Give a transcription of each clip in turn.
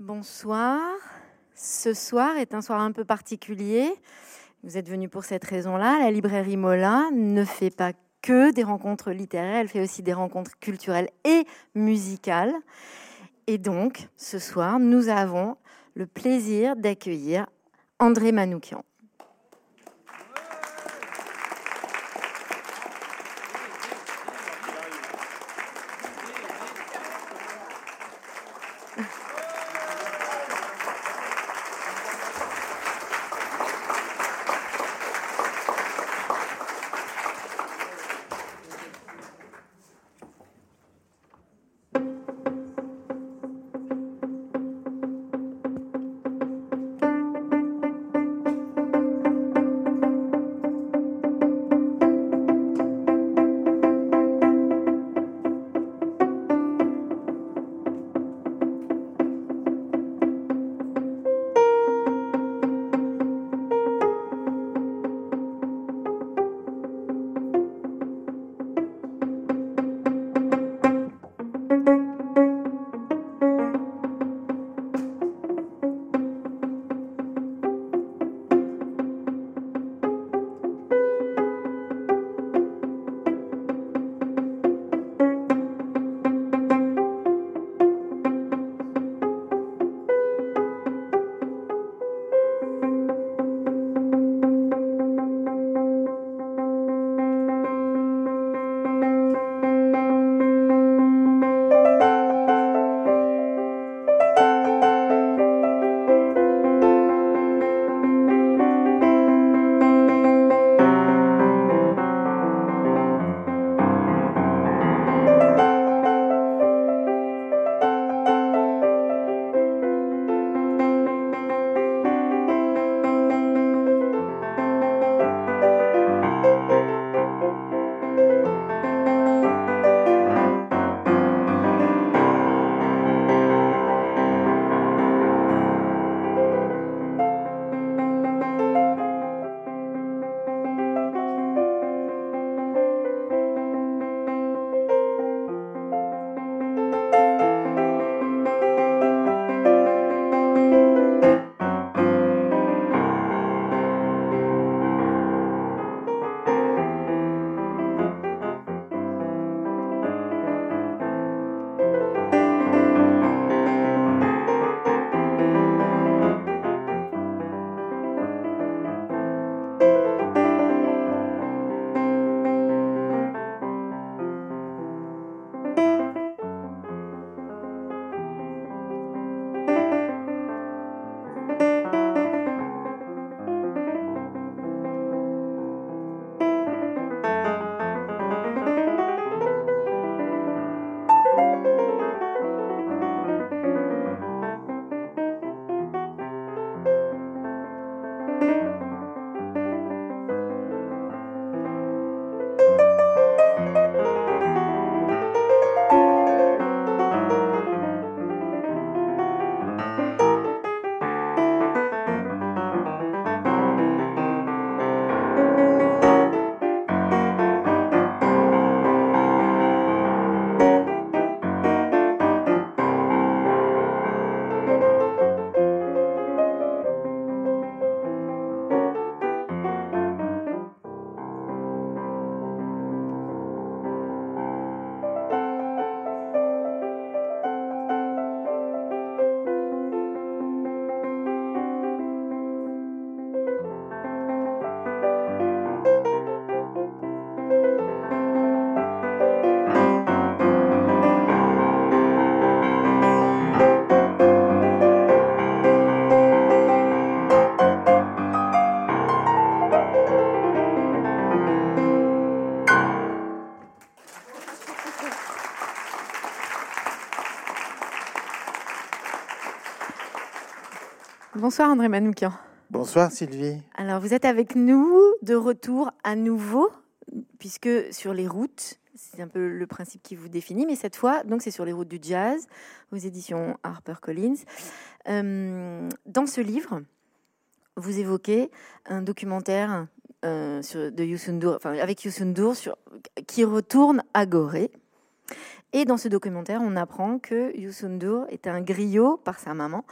Bonsoir. Ce soir est un soir un peu particulier. Vous êtes venus pour cette raison-là. La librairie Mola ne fait pas que des rencontres littéraires, elle fait aussi des rencontres culturelles et musicales. Et donc, ce soir, nous avons le plaisir d'accueillir André Manoukian. Bonsoir André Manoukian. Bonsoir Sylvie. Alors vous êtes avec nous de retour à nouveau, puisque sur les routes, c'est un peu le principe qui vous définit, mais cette fois, donc c'est sur les routes du jazz, aux éditions HarperCollins. Euh, dans ce livre, vous évoquez un documentaire euh, sur, de Youssou N'Dour, enfin, avec Youssou N'Dour sur, qui retourne à Gorée. Et dans ce documentaire, on apprend que Youssou est un griot par sa maman.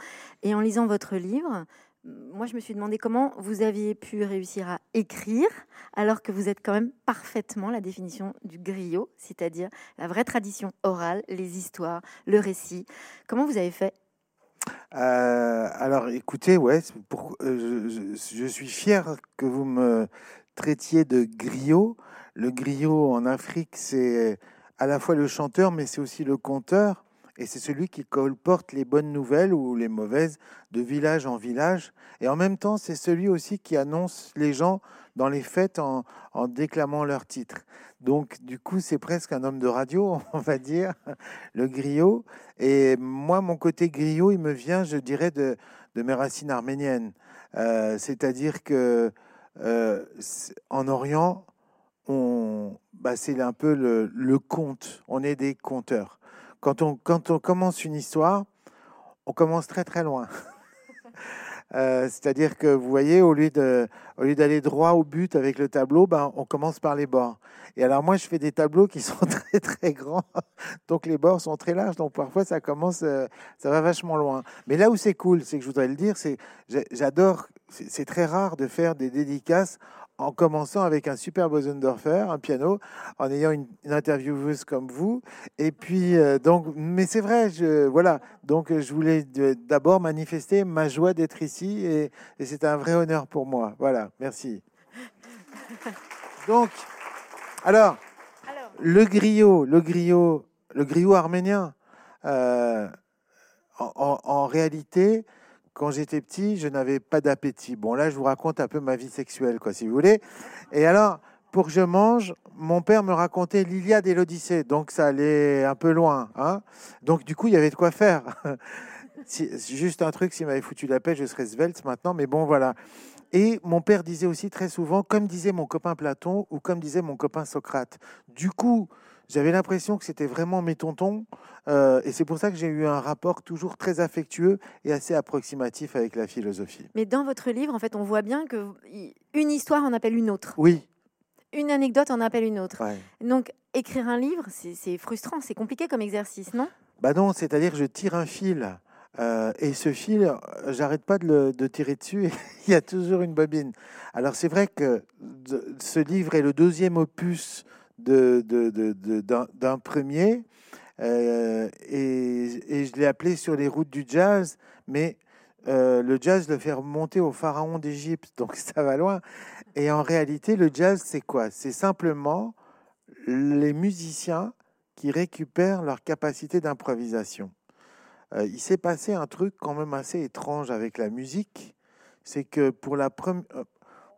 Et en lisant votre livre, moi, je me suis demandé comment vous aviez pu réussir à écrire alors que vous êtes quand même parfaitement la définition du griot, c'est-à-dire la vraie tradition orale, les histoires, le récit. Comment vous avez fait? Euh, Alors, écoutez, ouais, euh, je, suis fier que vous me traitiez de griot. Le griot en Afrique, c'est à la fois le chanteur, mais c'est aussi le conteur et c'est celui qui colporte les bonnes nouvelles ou les mauvaises de village en village. Et en même temps, c'est celui aussi qui annonce les gens dans les fêtes en, déclamant leur titre. Donc, du coup, c'est presque un homme de radio, on va dire, le griot. Et moi, mon côté griot, il me vient, je dirais, de, mes racines arméniennes. Euh, c'est-à-dire que euh, en Orient, on, bah, c'est un peu le, conte. On est des conteurs. Quand on, commence une histoire, on commence très très loin. Euh, c'est-à-dire que vous voyez, au lieu, de, au lieu d'aller droit au but avec le tableau, ben, on commence par les bords. Et alors moi, je fais des tableaux qui sont très très grands, donc les bords sont très larges, donc parfois ça commence, euh, ça va vachement loin. Mais là où c'est cool, c'est que je voudrais le dire, c'est j'adore, c'est très rare de faire des dédicaces en commençant avec un super Bosendorfer, un piano, en ayant une, intervieweuse comme vous. Et puis, euh, donc, mais c'est vrai, je, voilà. Donc, je voulais d'abord manifester ma joie d'être ici et, c'est un vrai honneur pour moi. Voilà, merci. Donc, alors, le griot, le griot, le griot arménien, euh, en réalité, quand j'étais petit, je n'avais pas d'appétit. Bon, là, je vous raconte un peu ma vie sexuelle, quoi, si vous voulez. Et alors, pour que je mange, mon père me racontait l'Iliade et l'Odyssée, donc ça allait un peu loin. Hein donc, du coup, il y avait de quoi faire. juste un truc, s'il m'avait foutu la paix, je serais svelte maintenant, mais bon, voilà. Et mon père disait aussi très souvent, comme disait mon copain Platon ou comme disait mon copain Socrate. Du coup, j'avais l'impression que c'était vraiment mes tontons. Euh, et c'est pour ça que j'ai eu un rapport toujours très affectueux et assez approximatif avec la philosophie. Mais dans votre livre, en fait, on voit bien que une histoire en appelle une autre. Oui. Une anecdote en appelle une autre. Donc, écrire un livre, c'est frustrant, c'est compliqué comme exercice, non? Bah non, c'est-à-dire que je tire un fil. Euh, et ce fil, j'arrête pas de, le, de tirer dessus. il y a toujours une bobine. Alors c'est vrai que ce livre est le deuxième opus d'un de, premier. Euh, et, je l'ai appelé sur les routes du jazz, mais euh, le jazz le fait remonter au pharaon d'Égypte, donc ça va loin. Et en réalité, le jazz, c'est quoi? C'est simplement les musiciens qui récupèrent leur capacité d'improvisation. Euh, il s'est passé un truc quand même assez étrange avec la musique, c'est que pour la première...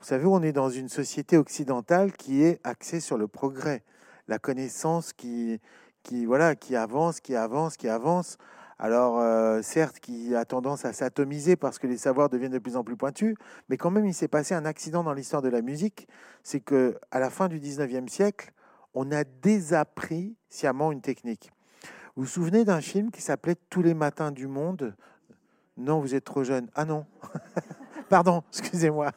Vous savez, on est dans une société occidentale qui est axée sur le progrès, la connaissance qui, qui, voilà, qui avance, qui avance, qui avance. Alors, euh, certes, qui a tendance à s'atomiser parce que les savoirs deviennent de plus en plus pointus, mais quand même, il s'est passé un accident dans l'histoire de la musique. C'est que à la fin du 19e siècle, on a désappris sciemment une technique. Vous vous souvenez d'un film qui s'appelait Tous les matins du monde Non, vous êtes trop jeune. Ah non Pardon, excusez-moi.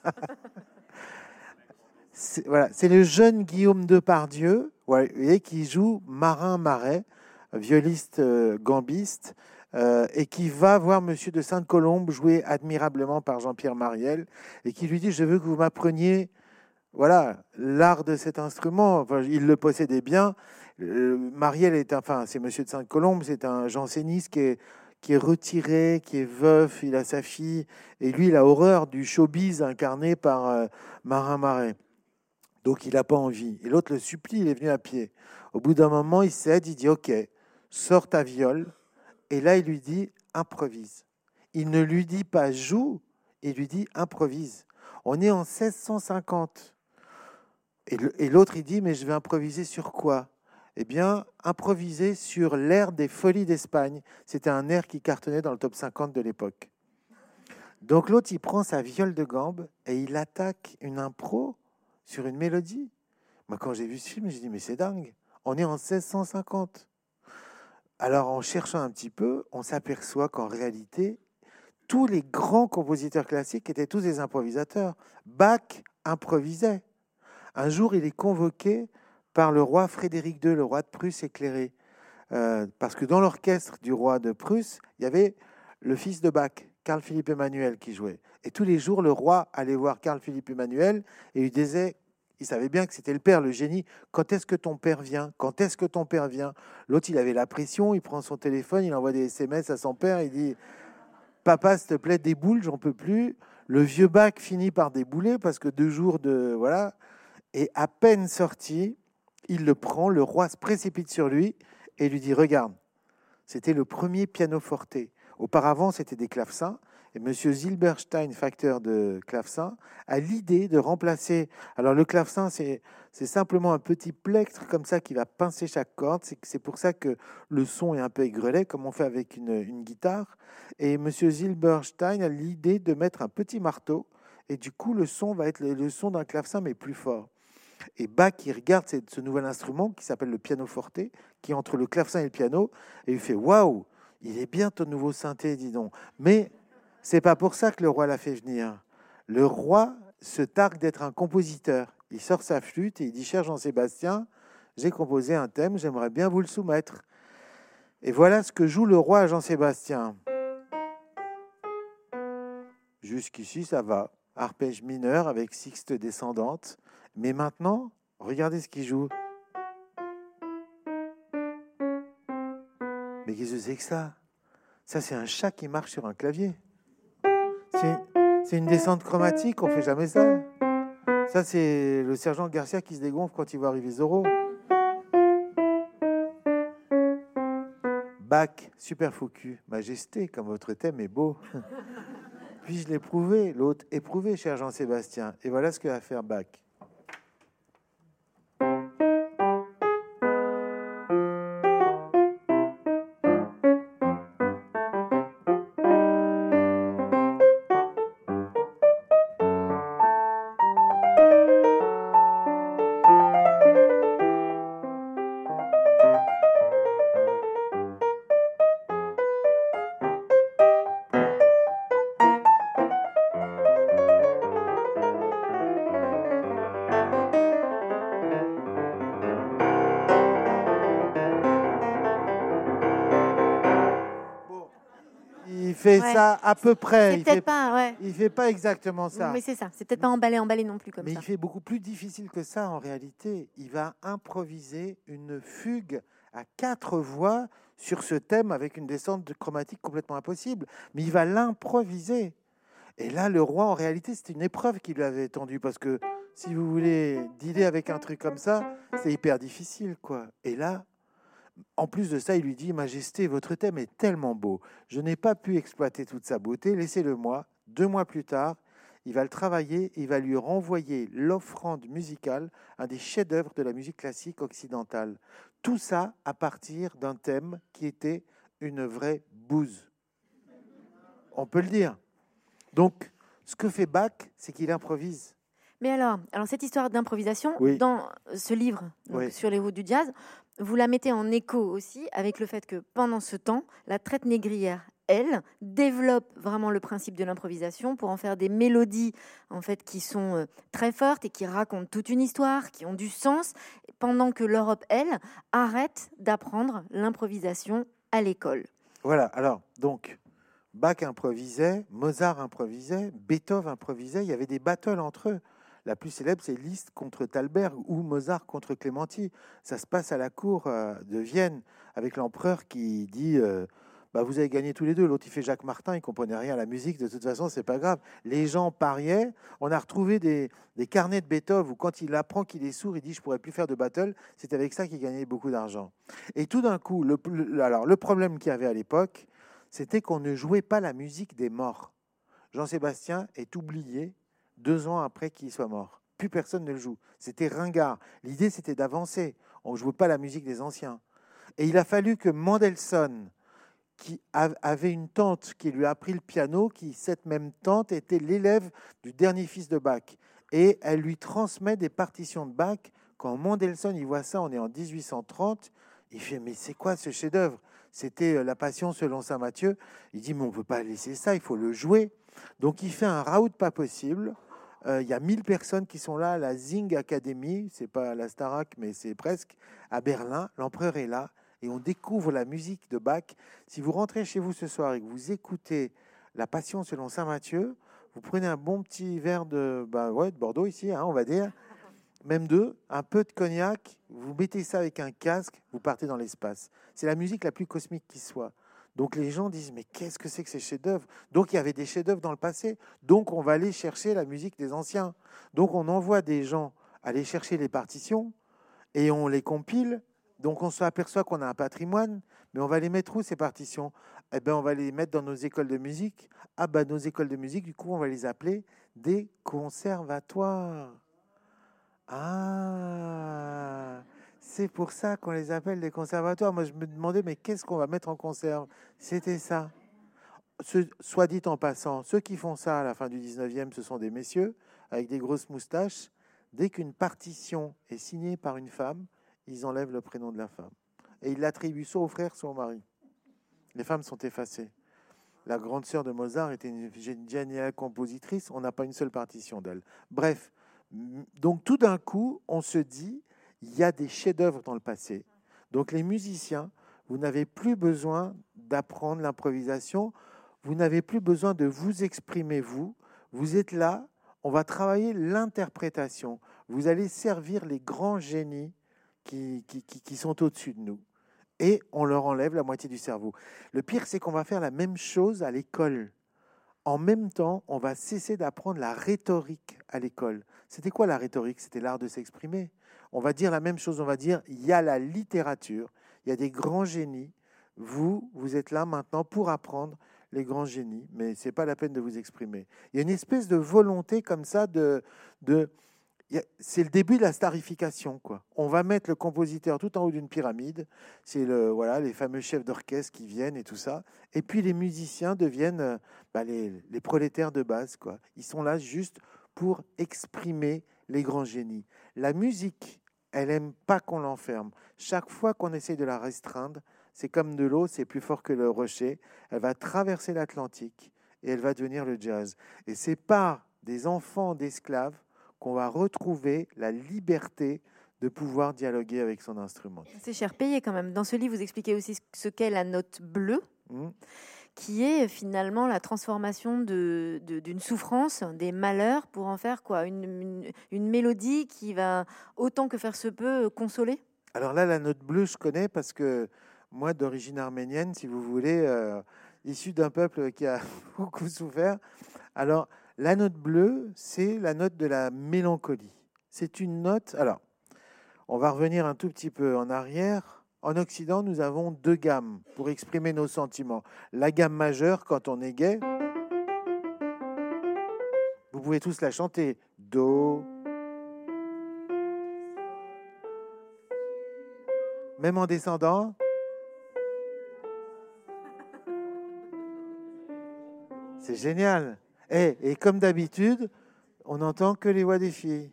C'est le jeune Guillaume Depardieu ouais, qui joue Marin Marais, violiste euh, gambiste, euh, et qui va voir Monsieur de Sainte-Colombe joué admirablement par Jean-Pierre Mariel, et qui lui dit Je veux que vous m'appreniez voilà l'art de cet instrument. Il le possédait bien. Euh, Mariel est, enfin, c'est Monsieur de Sainte-Colombe, c'est un janséniste qui est qui est retiré, qui est veuf, il a sa fille, et lui, il a horreur du showbiz incarné par Marin Marais. Donc il n'a pas envie. Et l'autre le supplie, il est venu à pied. Au bout d'un moment, il cède, il dit Ok, sors ta viole. Et là, il lui dit Improvise. Il ne lui dit pas joue, il lui dit improvise. On est en 1650. Et l'autre, il dit Mais je vais improviser sur quoi? Eh bien, improviser sur l'air des folies d'Espagne. C'était un air qui cartonnait dans le top 50 de l'époque. Donc l'autre, il prend sa viole de gambe et il attaque une impro sur une mélodie. Moi, quand j'ai vu ce film, j'ai dit, mais c'est dingue. On est en 1650. Alors, en cherchant un petit peu, on s'aperçoit qu'en réalité, tous les grands compositeurs classiques étaient tous des improvisateurs. Bach improvisait. Un jour, il est convoqué par le roi Frédéric II, le roi de Prusse éclairé. euh, parce que dans l'orchestre du roi de Prusse, il y avait le fils de Bach, Carl Philippe Emmanuel, qui jouait. Et tous les jours, le roi allait voir Carl Philippe Emmanuel et lui disait, il savait bien que c'était le père, le génie, quand est-ce que ton père vient? Quand est-ce que ton père vient? L'autre, il avait la pression, il prend son téléphone, il envoie des SMS à son père, il dit, papa, s'il te plaît, déboule, j'en peux plus. Le vieux bac finit par débouler parce que deux jours de... Voilà. Et à peine sorti, il le prend, le roi se précipite sur lui et lui dit, regarde, c'était le premier piano forte. Auparavant, c'était des clavecins. Et M. Zilberstein, facteur de clavecin, a l'idée de remplacer. Alors, le clavecin, c'est, simplement un petit plectre comme ça qui va pincer chaque corde. C'est, pour ça que le son est un peu aigrelet, comme on fait avec une, guitare. Et M. Zilberstein a l'idée de mettre un petit marteau. Et du coup, le son va être le, son d'un clavecin, mais plus fort. Et Bach, il regarde ce nouvel instrument qui s'appelle le piano forte, qui est entre le clavecin et le piano, et il fait Waouh, il est bien ton nouveau synthé, dis donc. Mais c'est pas pour ça que le roi l'a fait venir. Le roi se targue d'être un compositeur. Il sort sa flûte et il dit Cher Jean-Sébastien, j'ai composé un thème, j'aimerais bien vous le soumettre. Et voilà ce que joue le roi Jean-Sébastien. Jusqu'ici, ça va. Arpège mineur avec sixte descendante. Mais maintenant, regardez ce qu'il joue. Mais qu'est-ce que c'est que ça Ça, c'est un chat qui marche sur un clavier. C'est une descente chromatique, on fait jamais ça. Ça, c'est le sergent Garcia qui se dégonfle quand il voit arriver Zoro. Bac, super focus, majesté, comme votre thème est beau. Puis-je l'éprouver, l'autre éprouvé, cher Jean-Sébastien. Et voilà ce que va faire Bach. Fait ça à peu près. Il fait, pas, ouais. il fait pas exactement ça. Mais c'est ça. C'est peut-être pas emballé, emballé non plus comme Mais ça. il fait beaucoup plus difficile que ça en réalité. Il va improviser une fugue à quatre voix sur ce thème avec une descente de chromatique complètement impossible. Mais il va l'improviser. Et là, le roi, en réalité, c'est une épreuve qui lui avait tendue parce que si vous voulez dealer avec un truc comme ça, c'est hyper difficile, quoi. Et là, en plus de ça, il lui dit Majesté, votre thème est tellement beau. Je n'ai pas pu exploiter toute sa beauté. Laissez-le moi. Deux mois plus tard, il va le travailler. Il va lui renvoyer l'offrande musicale, un des chefs-d'œuvre de la musique classique occidentale. Tout ça à partir d'un thème qui était une vraie bouse. On peut le dire. Donc, ce que fait Bach, c'est qu'il improvise. Mais alors, alors cette histoire d'improvisation, Oui. dans ce livre donc, Oui. sur les routes du jazz, vous la mettez en écho aussi avec le fait que pendant ce temps, la traite négrière, elle, développe vraiment le principe de l'improvisation pour en faire des mélodies en fait qui sont euh, très fortes et qui racontent toute une histoire, qui ont du sens, pendant que l'Europe, elle, arrête d'apprendre l'improvisation à l'école. Voilà, alors, donc, Bach improvisait, Mozart improvisait, Beethoven improvisait, il y avait des battles entre eux. La plus célèbre, c'est Liszt contre Thalberg ou Mozart contre Clémenti. Ça se passe à la cour euh, de Vienne avec l'empereur qui dit euh, bah, Vous avez gagné tous les deux. L'autre, il fait Jacques Martin, il comprenait rien à la musique. De toute façon, c'est pas grave. Les gens pariaient. On a retrouvé des, des carnets de Beethoven où, quand il apprend qu'il est sourd, il dit Je pourrais plus faire de battle. C'est avec ça qu'il gagnait beaucoup d'argent. Et tout d'un coup, alors, le problème qu'il y avait à l'époque, c'était qu'on ne jouait pas la musique des morts. Jean-Sébastien est oublié deux ans après qu'il soit mort. Plus personne ne le joue. C'était ringard. L'idée, c'était d'avancer. On ne jouait pas la musique des anciens. Et il a fallu que Mendelssohn, qui avait une tante qui lui a appris le piano, qui, cette même tante, était l'élève du dernier fils de Bach. Et elle lui transmet des partitions de Bach. Quand Mendelssohn il voit ça, on est en 1830, il fait Mais c'est quoi ce chef-d'œuvre? C'était euh, La Passion selon saint Matthieu. Il dit Mais on ne peut pas laisser ça, il faut le jouer. Donc il fait un raout pas possible. Euh, Il y a 1000 personnes qui sont là à la Zing Academy, c'est pas la Starac, mais c'est presque, à Berlin. L'empereur est là et on découvre la musique de Bach. Si vous rentrez chez vous ce soir et que vous écoutez la Passion selon Saint Matthieu, vous prenez un bon petit verre de, bah ouais, de Bordeaux ici, hein, on va dire, même deux, un peu de cognac, vous mettez ça avec un casque, vous partez dans l'espace. C'est la musique la plus cosmique qui soit. Donc les gens disent mais qu'est-ce que c'est que ces chefs-d'œuvre? Donc il y avait des chefs-d'œuvre dans le passé. Donc on va aller chercher la musique des anciens. Donc on envoie des gens aller chercher les partitions et on les compile. Donc on s'aperçoit qu'on a un patrimoine, mais on va les mettre où ces partitions? Eh bien on va les mettre dans nos écoles de musique. Ah ben nos écoles de musique, du coup on va les appeler des conservatoires. Ah c'est pour ça qu'on les appelle des conservatoires. Moi, je me demandais, mais qu'est-ce qu'on va mettre en conserve? C'était ça. soit dit en passant, ceux qui font ça à la fin du 19e, ce sont des messieurs avec des grosses moustaches. Dès qu'une partition est signée par une femme, ils enlèvent le prénom de la femme. Et ils l'attribuent soit au frère, soit au mari. Les femmes sont effacées. La grande sœur de Mozart était une géniale compositrice. On n'a pas une seule partition d'elle. Bref, donc tout d'un coup, on se dit, il y a des chefs-d'œuvre dans le passé. Donc les musiciens, vous n'avez plus besoin d'apprendre l'improvisation, vous n'avez plus besoin de vous exprimer vous. Vous êtes là, on va travailler l'interprétation. Vous allez servir les grands génies qui, qui, qui sont au-dessus de nous. Et on leur enlève la moitié du cerveau. Le pire, c'est qu'on va faire la même chose à l'école. En même temps, on va cesser d'apprendre la rhétorique à l'école. C'était quoi la rhétorique? C'était l'art de s'exprimer on va dire la même chose, on va dire, il y a la littérature, il y a des grands génies, vous, vous êtes là maintenant pour apprendre les grands génies, mais ce n'est pas la peine de vous exprimer. Il y a une espèce de volonté comme ça de... de c'est le début de la starification. Quoi. On va mettre le compositeur tout en haut d'une pyramide. C'est le, voilà, les fameux chefs d'orchestre qui viennent et tout ça. Et puis les musiciens deviennent bah, les, les, prolétaires de base. Quoi. Ils sont là juste pour exprimer les grands génies. La musique elle n'aime pas qu'on l'enferme. Chaque fois qu'on essaie de la restreindre, c'est comme de l'eau, c'est plus fort que le rocher. Elle va traverser l'Atlantique et elle va devenir le jazz. Et c'est par des enfants d'esclaves qu'on va retrouver la liberté de pouvoir dialoguer avec son instrument. C'est cher payé quand même. Dans ce livre, vous expliquez aussi ce qu'est la note bleue. Mmh qui est finalement la transformation d'une de, souffrance, des malheurs, pour en faire quoi une, mélodie qui va, autant que faire se peut, consoler? Alors là, la note bleue, je connais parce que moi, d'origine arménienne, si vous voulez, euh, issu d'un peuple qui a beaucoup souffert. Alors, la note bleue, c'est la note de la mélancolie. C'est une note. Alors, on va revenir un tout petit peu en arrière. En Occident, nous avons deux gammes pour exprimer nos sentiments. La gamme majeure, quand on est gay, vous pouvez tous la chanter. Do. Même en descendant. C'est génial. Et, eh, et comme d'habitude, on n'entend que les voix des filles.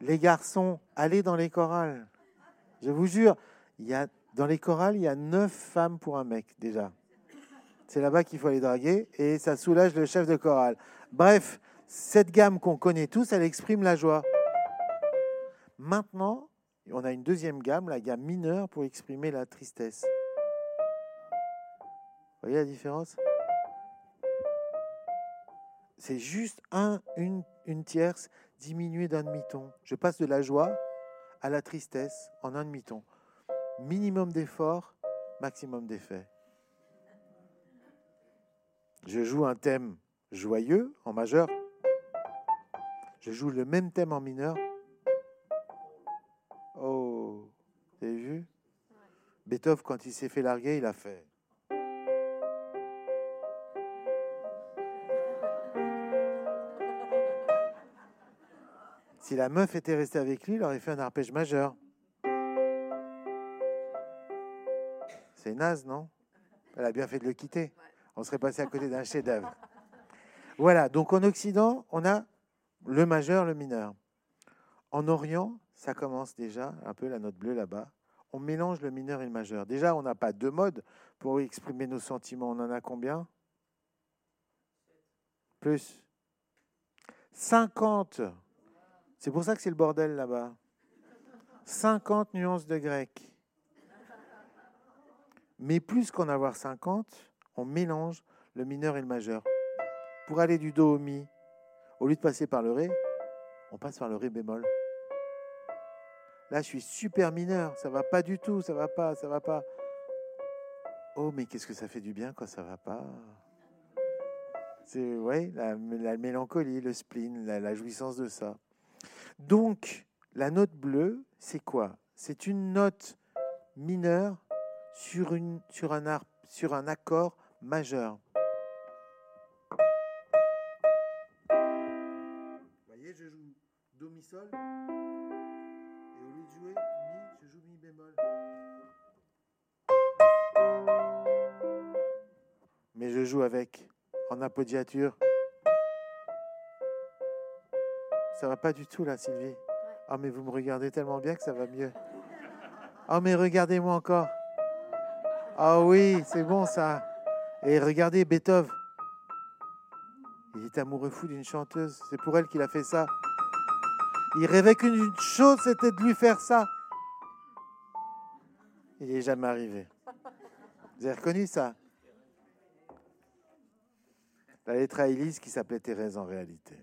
Les garçons, allez dans les chorales. Je vous jure, il y a, dans les chorales, il y a neuf femmes pour un mec déjà. C'est là-bas qu'il faut aller draguer et ça soulage le chef de chorale. Bref, cette gamme qu'on connaît tous, elle exprime la joie. Maintenant, on a une deuxième gamme, la gamme mineure, pour exprimer la tristesse. Vous voyez la différence? C'est juste un, une, une tierce diminuée d'un demi-ton. Je passe de la joie à la tristesse en un demi-ton. Minimum d'effort, maximum d'effet. Je joue un thème joyeux en majeur. Je joue le même thème en mineur. Oh, vous avez vu Beethoven, quand il s'est fait larguer, il a fait. Si la meuf était restée avec lui, il aurait fait un arpège majeur. C'est naze, non? Elle a bien fait de le quitter. On serait passé à côté d'un chef-d'œuvre. Voilà, donc en Occident, on a le majeur, le mineur. En Orient, ça commence déjà, un peu la note bleue là-bas. On mélange le mineur et le majeur. Déjà, on n'a pas deux modes pour exprimer nos sentiments. On en a combien? Plus 50 c'est pour ça que c'est le bordel là-bas. 50 nuances de grec. Mais plus qu'en avoir 50, on mélange le mineur et le majeur. Pour aller du Do au Mi, au lieu de passer par le Ré, on passe par le Ré bémol. Là, je suis super mineur, ça va pas du tout, ça va pas, ça va pas. Oh, mais qu'est-ce que ça fait du bien quand ça va pas? C'est ouais, la, mélancolie, le spleen, la, jouissance de ça. Donc, la note bleue, c'est quoi? C'est une note mineure sur, un, un accord majeur. Vous voyez, je joue Do, Mi, Sol. Et au lieu de jouer Mi, je joue Mi bémol. Mais je joue avec, en appoggiature. Ça va pas du tout là, Sylvie. Ah, mais vous me regardez tellement bien que ça va mieux. Ah, mais regardez-moi encore. Ah oui, c'est bon ça. Et regardez Beethoven. Il est amoureux fou d'une chanteuse. C'est pour elle qu'il a fait ça. Il rêvait qu'une chose, c'était de lui faire ça. Il n'est jamais arrivé. Vous avez reconnu ça? La lettre à Élise qui s'appelait Thérèse en réalité.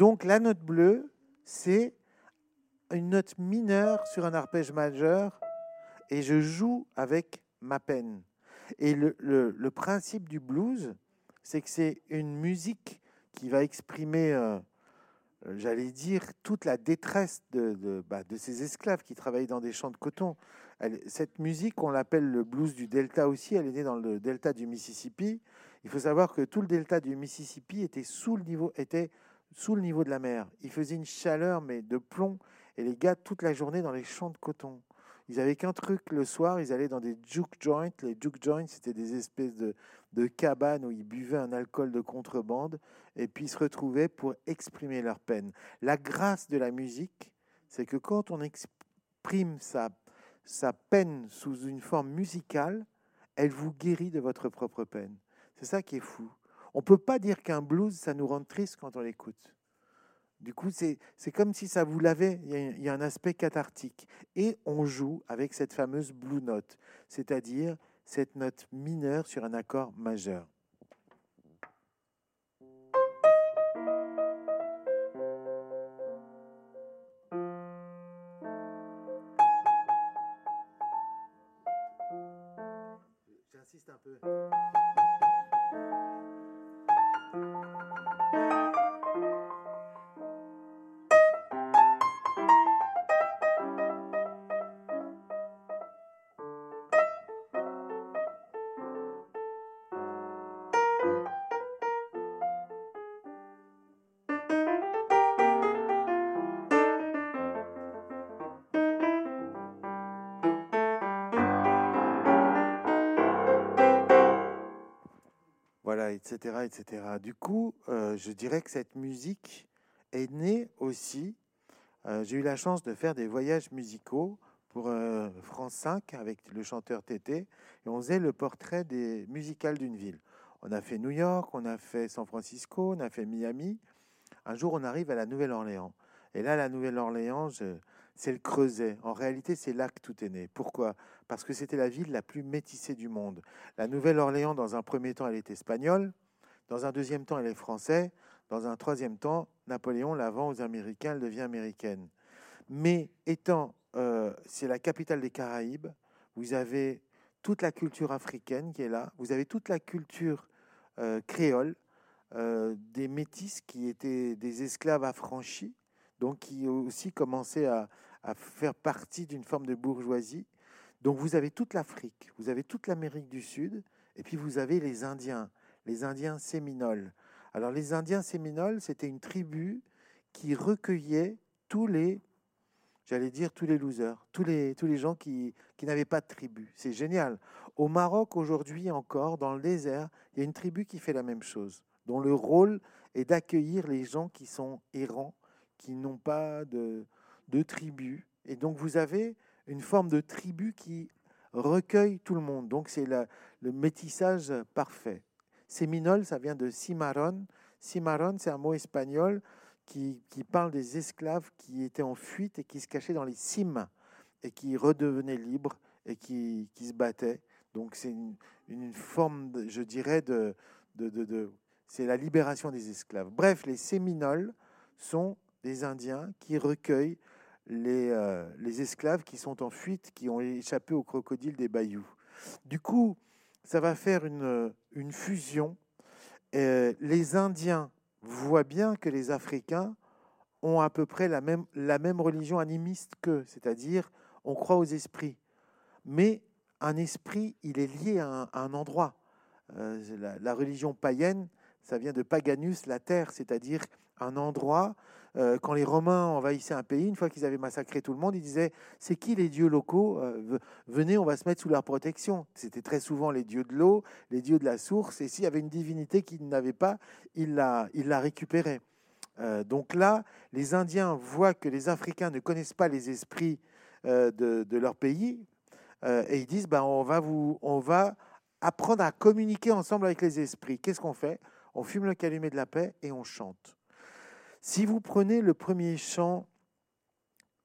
Donc la note bleue, c'est une note mineure sur un arpège majeur et je joue avec ma peine. Et le, principe du blues, c'est que c'est une musique qui va exprimer, euh, j'allais dire, toute la détresse de, bah, de, ces esclaves qui travaillaient dans des champs de coton. cette musique, on l'appelle le blues du delta aussi, elle est née dans le delta du Mississippi. Il faut savoir que tout le delta du Mississippi était sous le niveau, était sous le niveau de la mer. Il faisait une chaleur, mais de plomb, et les gars, toute la journée dans les champs de coton. Ils avaient qu'un truc le soir, ils allaient dans des juke joints. Les juke joints, c'était des espèces de, cabanes où ils buvaient un alcool de contrebande et puis ils se retrouvaient pour exprimer leur peine. La grâce de la musique, c'est que quand on exprime sa peine sous une forme musicale, elle vous guérit de votre propre peine. C'est ça qui est fou. On ne peut pas dire qu'un blues, ça nous rend triste quand on l'écoute. Du coup, c'est comme si ça vous lavait, il y, a, un aspect cathartique. Et on joue avec cette fameuse blue note, c'est-à-dire cette note mineure sur un accord majeur. J'insiste un peu. Etc., etc. Du coup, euh, je dirais que cette musique est née aussi. Euh, j'ai eu la chance de faire des voyages musicaux pour euh, France 5 avec le chanteur Tété, et on faisait le portrait des musicales d'une ville. On a fait New York, on a fait San Francisco, on a fait Miami. Un jour, on arrive à la Nouvelle-Orléans. Et là, la Nouvelle-Orléans, c'est le creuset. En réalité, c'est là que tout est né. Pourquoi? Parce que c'était la ville la plus métissée du monde. La Nouvelle-Orléans, dans un premier temps, elle est espagnole. Dans un deuxième temps, elle est française. Dans un troisième temps, Napoléon la vend aux Américains, elle devient américaine. Mais étant, euh, c'est la capitale des Caraïbes, vous avez toute la culture africaine qui est là, vous avez toute la culture euh, créole, euh, des métis qui étaient des esclaves affranchis, donc qui aussi commençaient à, à faire partie d'une forme de bourgeoisie. Donc vous avez toute l'Afrique, vous avez toute l'Amérique du Sud, et puis vous avez les Indiens les Indiens séminoles. Alors les Indiens séminoles, c'était une tribu qui recueillait tous les, j'allais dire tous les losers, tous les, tous les gens qui, qui n'avaient pas de tribu. C'est génial. Au Maroc, aujourd'hui encore, dans le désert, il y a une tribu qui fait la même chose, dont le rôle est d'accueillir les gens qui sont errants, qui n'ont pas de, de tribu. Et donc vous avez une forme de tribu qui recueille tout le monde. Donc c'est le métissage parfait. Séminole, ça vient de cimarron. Cimarron, c'est un mot espagnol qui, parle des esclaves qui étaient en fuite et qui se cachaient dans les cimes et qui redevenaient libres et qui, se battaient. Donc c'est une, forme, je dirais, de, de, c'est la libération des esclaves. Bref, les Séminoles sont des Indiens qui recueillent les, euh, les esclaves qui sont en fuite, qui ont échappé aux crocodiles des bayous. Du coup, ça va faire une, une fusion. Les Indiens voient bien que les Africains ont à peu près la même, la même religion animiste qu'eux, c'est-à-dire on croit aux esprits. Mais un esprit, il est lié à un, endroit. Euh, la, religion païenne, ça vient de paganus, la terre, c'est-à-dire un endroit. Euh, quand les Romains envahissaient un pays, une fois qu'ils avaient massacré tout le monde, ils disaient c'est qui les dieux locaux euh, Venez, on va se mettre sous leur protection. C'était très souvent les dieux de l'eau, les dieux de la source. Et s'il y avait une divinité qu'ils n'avaient pas, ils la, ils récupéraient. donc là, les Indiens voient que les Africains ne connaissent pas les esprits de, de, leur pays, euh, et ils disent ben, on, va vous, on va apprendre à communiquer ensemble avec les esprits. Qu'est-ce qu'on fait? On fume le calumet de la paix et on chante. Si vous prenez le premier chant,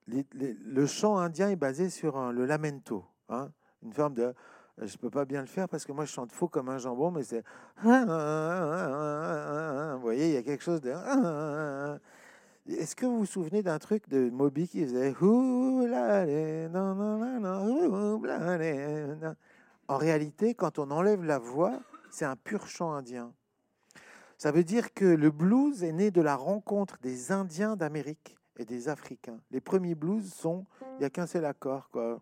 le chant indien est basé sur le lamento, hein, une forme de. Je ne peux pas bien le faire parce que moi je chante faux comme un jambon, mais c'est. Vous voyez, il y a quelque chose de. Est-ce que vous vous souvenez d'un truc de Moby qui faisait En réalité, quand on enlève la voix, c'est un pur chant indien. Ça veut dire que le blues est né de la rencontre des Indiens d'Amérique et des Africains. Les premiers blues sont, il n'y a qu'un seul accord, quoi.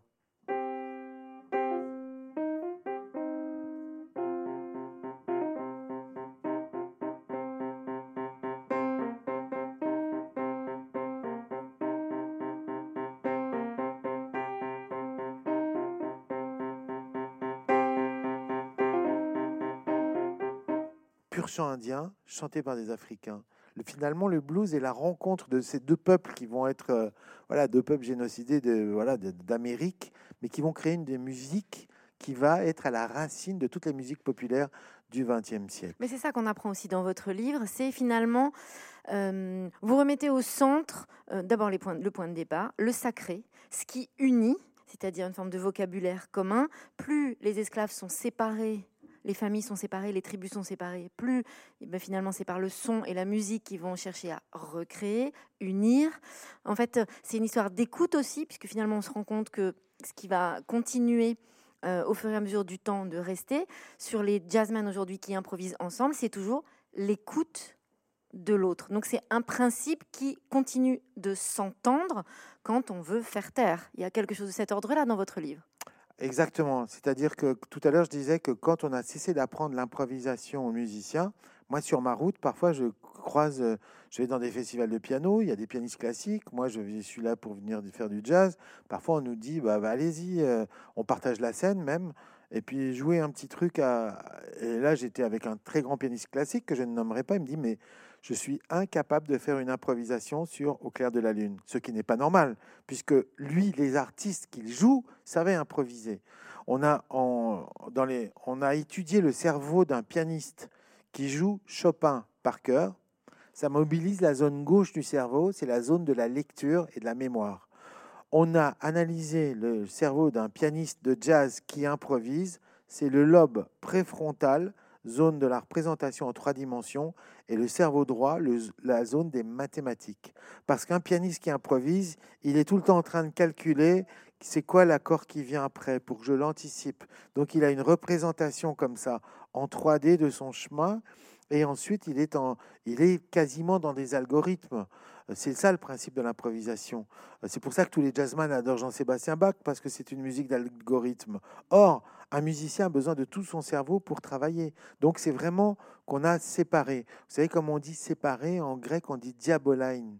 Chant indien chanté par des Africains. Le, finalement, le blues est la rencontre de ces deux peuples qui vont être, euh, voilà, deux peuples génocidés de, voilà, d'Amérique, mais qui vont créer une des musiques qui va être à la racine de toutes les musiques populaires du XXe siècle. Mais c'est ça qu'on apprend aussi dans votre livre, c'est finalement, euh, vous remettez au centre euh, d'abord les points, le point de départ, le sacré, ce qui unit, c'est-à-dire une forme de vocabulaire commun. Plus les esclaves sont séparés les familles sont séparées, les tribus sont séparées, plus eh ben, finalement c'est par le son et la musique qui vont chercher à recréer, unir. En fait, c'est une histoire d'écoute aussi, puisque finalement on se rend compte que ce qui va continuer euh, au fur et à mesure du temps de rester sur les jazzmen aujourd'hui qui improvisent ensemble, c'est toujours l'écoute de l'autre. Donc c'est un principe qui continue de s'entendre quand on veut faire taire. Il y a quelque chose de cet ordre-là dans votre livre. Exactement. C'est-à-dire que tout à l'heure, je disais que quand on a cessé d'apprendre l'improvisation aux musiciens, moi, sur ma route, parfois, je croise, euh, je vais dans des festivals de piano, il y a des pianistes classiques. Moi, je suis là pour venir faire du jazz. Parfois, on nous dit, bah, bah allez-y, euh, on partage la scène même. Et puis, jouer un petit truc à. Et là, j'étais avec un très grand pianiste classique que je ne nommerai pas. Il me dit, mais je suis incapable de faire une improvisation sur Au clair de la lune, ce qui n'est pas normal, puisque lui, les artistes qu'il joue, savaient improviser. On a, dans les, on a étudié le cerveau d'un pianiste qui joue Chopin par cœur. Ça mobilise la zone gauche du cerveau, c'est la zone de la lecture et de la mémoire. On a analysé le cerveau d'un pianiste de jazz qui improvise, c'est le lobe préfrontal zone de la représentation en trois dimensions, et le cerveau droit, la zone des mathématiques. Parce qu'un pianiste qui improvise, il est tout le temps en train de calculer c'est quoi l'accord qui vient après pour que je l'anticipe. Donc il a une représentation comme ça en 3D de son chemin et ensuite il est, en, il est quasiment dans des algorithmes. C'est ça le principe de l'improvisation. C'est pour ça que tous les jazzmen adorent Jean-Sébastien Bach, parce que c'est une musique d'algorithme. Or, un musicien a besoin de tout son cerveau pour travailler. Donc c'est vraiment qu'on a séparé. Vous savez comme on dit séparé, en grec? On dit diaboline.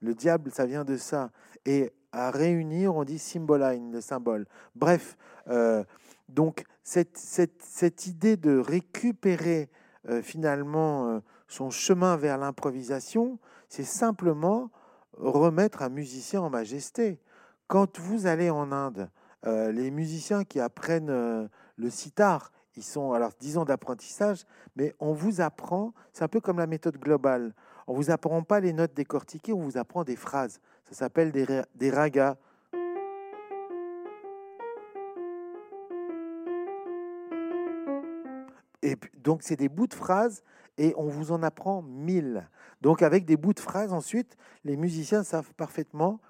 Le diable, ça vient de ça. Et à réunir, on dit symboline, le symbole. Bref, euh, donc cette, cette, cette, idée de récupérer euh, finalement euh, son chemin vers l'improvisation, c'est simplement remettre un musicien en majesté. Quand vous allez en Inde, euh, les musiciens qui apprennent le sitar, ils sont, alors disons d'apprentissage, mais on vous apprend, c'est un peu comme la méthode globale, on vous apprend pas les notes décortiquées, on vous apprend des phrases. Ça s'appelle des, des ragas. Donc, c'est des bouts de phrases et on vous en apprend mille. Donc, avec des bouts de phrases, ensuite, les musiciens savent parfaitement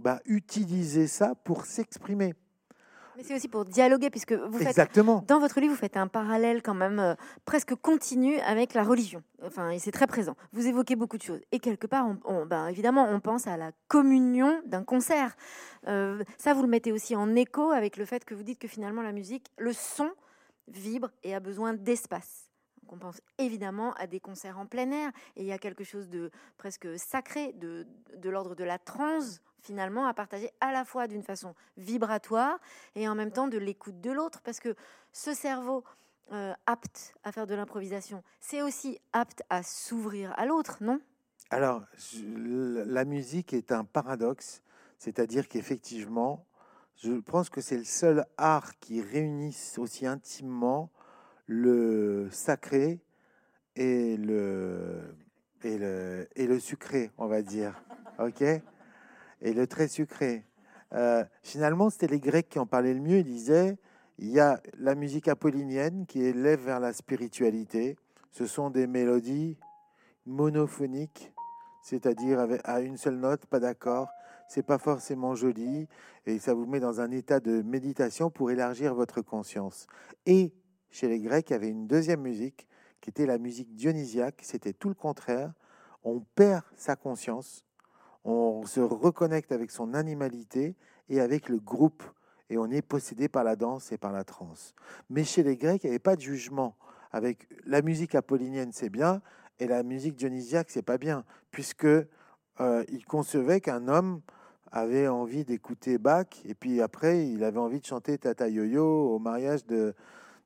bah, utiliser ça pour s'exprimer. Mais c'est aussi pour dialoguer, puisque vous faites, Exactement. dans votre livre, vous faites un parallèle quand même euh, presque continu avec la religion. Enfin, et c'est très présent. Vous évoquez beaucoup de choses. Et quelque part, on, ben, évidemment, on pense à la communion d'un concert. Euh, ça, vous le mettez aussi en écho avec le fait que vous dites que finalement, la musique, le son vibre et a besoin d'espace. On pense évidemment à des concerts en plein air et il y a quelque chose de presque sacré, de, de l'ordre de la transe finalement à partager à la fois d'une façon vibratoire et en même temps de l'écoute de l'autre parce que ce cerveau euh, apte à faire de l'improvisation, c'est aussi apte à s'ouvrir à l'autre, non? Alors, la musique est un paradoxe, c'est-à-dire qu'effectivement, je pense que c'est le seul art qui réunisse aussi intimement le sacré et le, et le, et le sucré, on va dire. OK? Et le très sucré. Euh, finalement, c'était les Grecs qui en parlaient le mieux. Ils disaient il y a la musique apollinienne qui élève vers la spiritualité. Ce sont des mélodies monophoniques, c'est-à-dire à une seule note, pas d'accord. C'est pas forcément joli et ça vous met dans un état de méditation pour élargir votre conscience. Et chez les Grecs, il y avait une deuxième musique qui était la musique dionysiaque. C'était tout le contraire. On perd sa conscience, on se reconnecte avec son animalité et avec le groupe, et on est possédé par la danse et par la transe. Mais chez les Grecs, il n'y avait pas de jugement. Avec la musique apollinienne, c'est bien, et la musique dionysiaque, c'est pas bien, puisque euh, il concevait qu'un homme avait envie d'écouter Bach, et puis après, il avait envie de chanter Tata Yo-Yo au mariage de,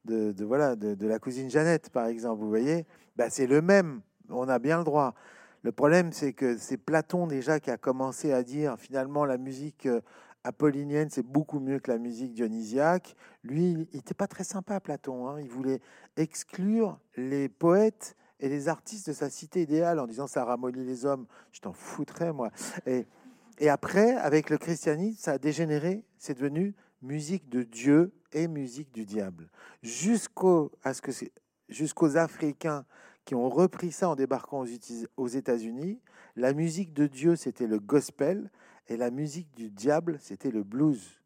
de, voilà, de, la cousine Jeannette, par exemple, vous voyez, bah, c'est le même, on a bien le droit. Le problème, c'est que c'est Platon déjà qui a commencé à dire finalement la musique euh, apollinienne, c'est beaucoup mieux que la musique dionysiaque. Lui, il n'était pas très sympa, Platon. Hein. Il voulait exclure les poètes et les artistes de sa cité idéale en disant ça ramollit les hommes. Je t'en foutrais, moi. Et, et après, avec le christianisme, ça a dégénéré. C'est devenu musique de Dieu et musique du diable. Jusqu'aux Africains qui ont repris ça en débarquant aux États-Unis, la musique de Dieu, c'était le gospel, et la musique du diable, c'était le blues.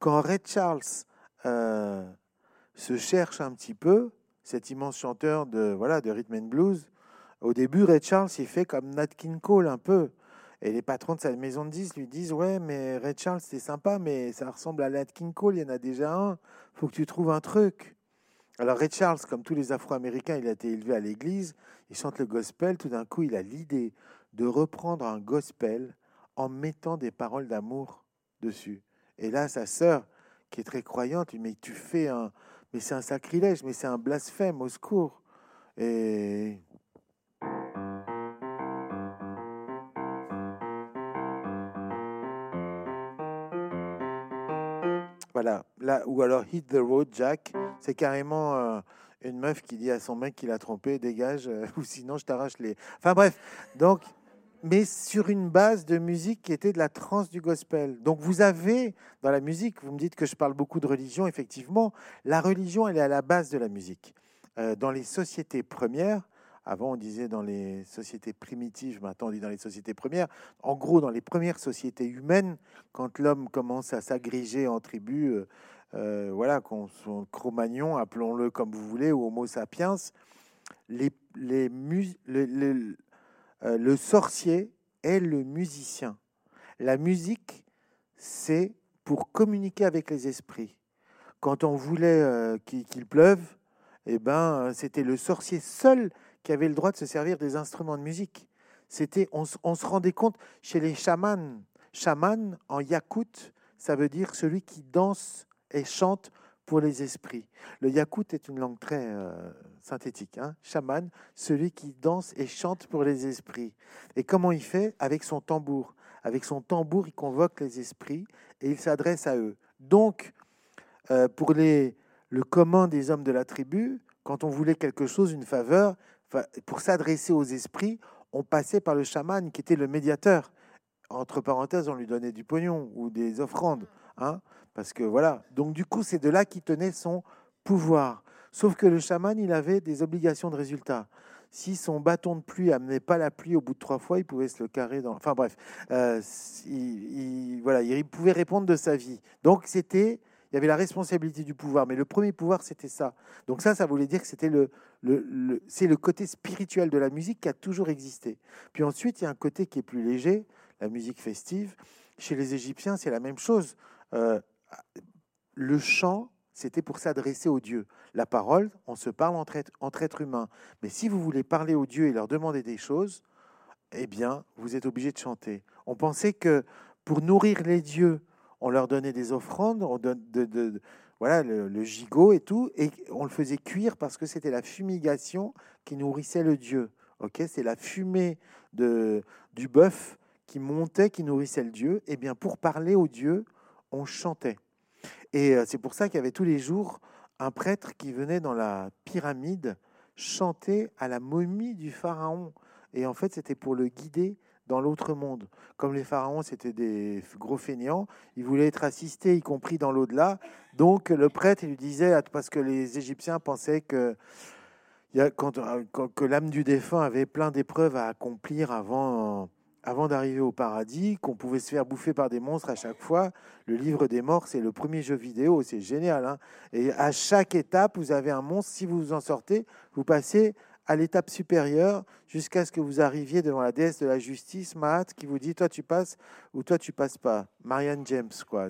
Quand Ray Charles euh, se cherche un petit peu, cet immense chanteur de, voilà, de rhythm and blues, au début, Ray Charles, il fait comme Nat King Cole un peu. Et les patrons de sa maison de disques lui disent Ouais, mais Ray Charles, c'est sympa, mais ça ressemble à Nat King Cole, il y en a déjà un. faut que tu trouves un truc. Alors, Ray Charles, comme tous les Afro-Américains, il a été élevé à l'église, il chante le gospel. Tout d'un coup, il a l'idée de reprendre un gospel en mettant des paroles d'amour dessus. Et là, sa sœur, qui est très croyante, lui dit Mais tu fais un. Mais c'est un sacrilège, mais c'est un blasphème, au secours. Et Là, ou alors Hit the Road Jack, c'est carrément euh, une meuf qui dit à son mec qu'il a trompé, dégage, euh, ou sinon je t'arrache les. Enfin bref, donc, mais sur une base de musique qui était de la trance du gospel. Donc vous avez dans la musique, vous me dites que je parle beaucoup de religion, effectivement, la religion, elle est à la base de la musique. Euh, dans les sociétés premières, avant, on disait dans les sociétés primitives, maintenant on dit dans les sociétés premières. En gros, dans les premières sociétés humaines, quand l'homme commence à s'agréger en tribus, euh, euh, voilà, qu'on son Cro-Magnon, appelons-le comme vous voulez, ou Homo sapiens, euh, le sorcier est le musicien. La musique, c'est pour communiquer avec les esprits. Quand on voulait qu'il pleuve, eh ben, c'était le sorcier seul qui avaient le droit de se servir des instruments de musique. C'était, on, se rendait compte chez les chamans. Chaman en yakout, ça veut dire celui qui danse et chante pour les esprits. Le yakout est une langue très euh, synthétique. Hein Chaman, celui qui danse et chante pour les esprits. Et comment il fait? Avec son tambour. Avec son tambour, il convoque les esprits et il s'adresse à eux. Donc, euh, pour les, le commun des hommes de la tribu, quand on voulait quelque chose, une faveur, pour s'adresser aux esprits, on passait par le chaman qui était le médiateur. Entre parenthèses, on lui donnait du pognon ou des offrandes. Hein, parce que voilà. Donc, du coup, c'est de là qu'il tenait son pouvoir. Sauf que le chaman, il avait des obligations de résultat. Si son bâton de pluie amenait pas la pluie au bout de trois fois, il pouvait se le carrer dans. Enfin bref, euh, il, voilà, il pouvait répondre de sa vie. Donc c'était, il y avait la responsabilité du pouvoir, mais le premier pouvoir c'était ça. Donc ça, ça voulait dire que c'était le, le, c'est le côté spirituel de la musique qui a toujours existé. Puis ensuite, il y a un côté qui est plus léger, la musique festive. Chez les Égyptiens, c'est la même chose. Euh, le chant, c'était pour s'adresser aux dieux. La parole, on se parle entre, entre êtres humains. Mais si vous voulez parler aux dieux et leur demander des choses, eh bien, vous êtes obligé de chanter. On pensait que pour nourrir les dieux, on leur donnait des offrandes, on de, voilà, le, gigot et tout, et on le faisait cuire parce que c'était la fumigation qui nourrissait le dieu. Ok, c'est la fumée de, du bœuf qui montait, qui nourrissait le dieu. Eh bien, pour parler au dieu, on chantait. Et euh, c'est pour ça qu'il y avait tous les jours un prêtre qui venait dans la pyramide chanter à la momie du pharaon. Et en fait, c'était pour le guider dans l'autre monde. Comme les pharaons, c'était des gros feignants, ils voulaient être assistés, y compris dans l'au-delà. Donc le prêtre, lui disait, parce que les Égyptiens pensaient que, quand, que l'âme du défunt avait plein d'épreuves à accomplir avant avant d'arriver au paradis, qu'on pouvait se faire bouffer par des monstres à chaque fois. Le livre des morts, c'est le premier jeu vidéo, c'est génial. Hein. et à chaque étape, vous avez un monstre. Si vous vous en sortez, vous passez à l'étape supérieure jusqu'à ce que vous arriviez devant la déesse de la justice, Mahat, qui vous dit toi tu passes ou toi tu passes pas. Marianne James, quoi.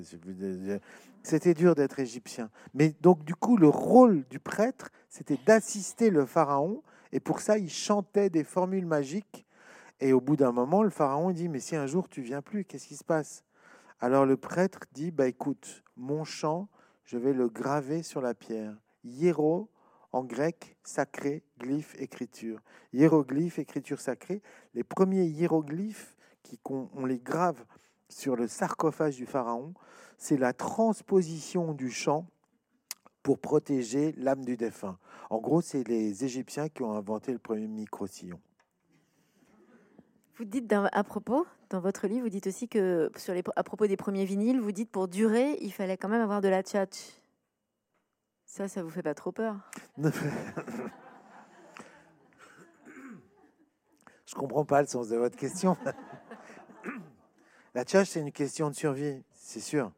C'était dur d'être égyptien. Mais donc du coup, le rôle du prêtre, c'était d'assister le pharaon. Et pour ça, il chantait des formules magiques et au bout d'un moment, le pharaon dit, mais si un jour tu viens plus, qu'est-ce qui se passe? Alors le prêtre dit, bah écoute, mon chant, je vais le graver sur la pierre. Hiéro, en grec, sacré, glyphe, écriture. Hiéroglyphe, écriture sacrée. Les premiers hiéroglyphes, qui, on, les grave sur le sarcophage du pharaon, c'est la transposition du chant pour protéger l'âme du défunt. En gros, c'est les Égyptiens qui ont inventé le premier micro-sillon. Vous dites à propos, dans votre livre, vous dites aussi que sur les, à propos des premiers vinyles, vous dites pour durer, il fallait quand même avoir de la tchatch. Ça, ça vous fait pas trop peur Je comprends pas le sens de votre question. la tchatch, c'est une question de survie, c'est sûr.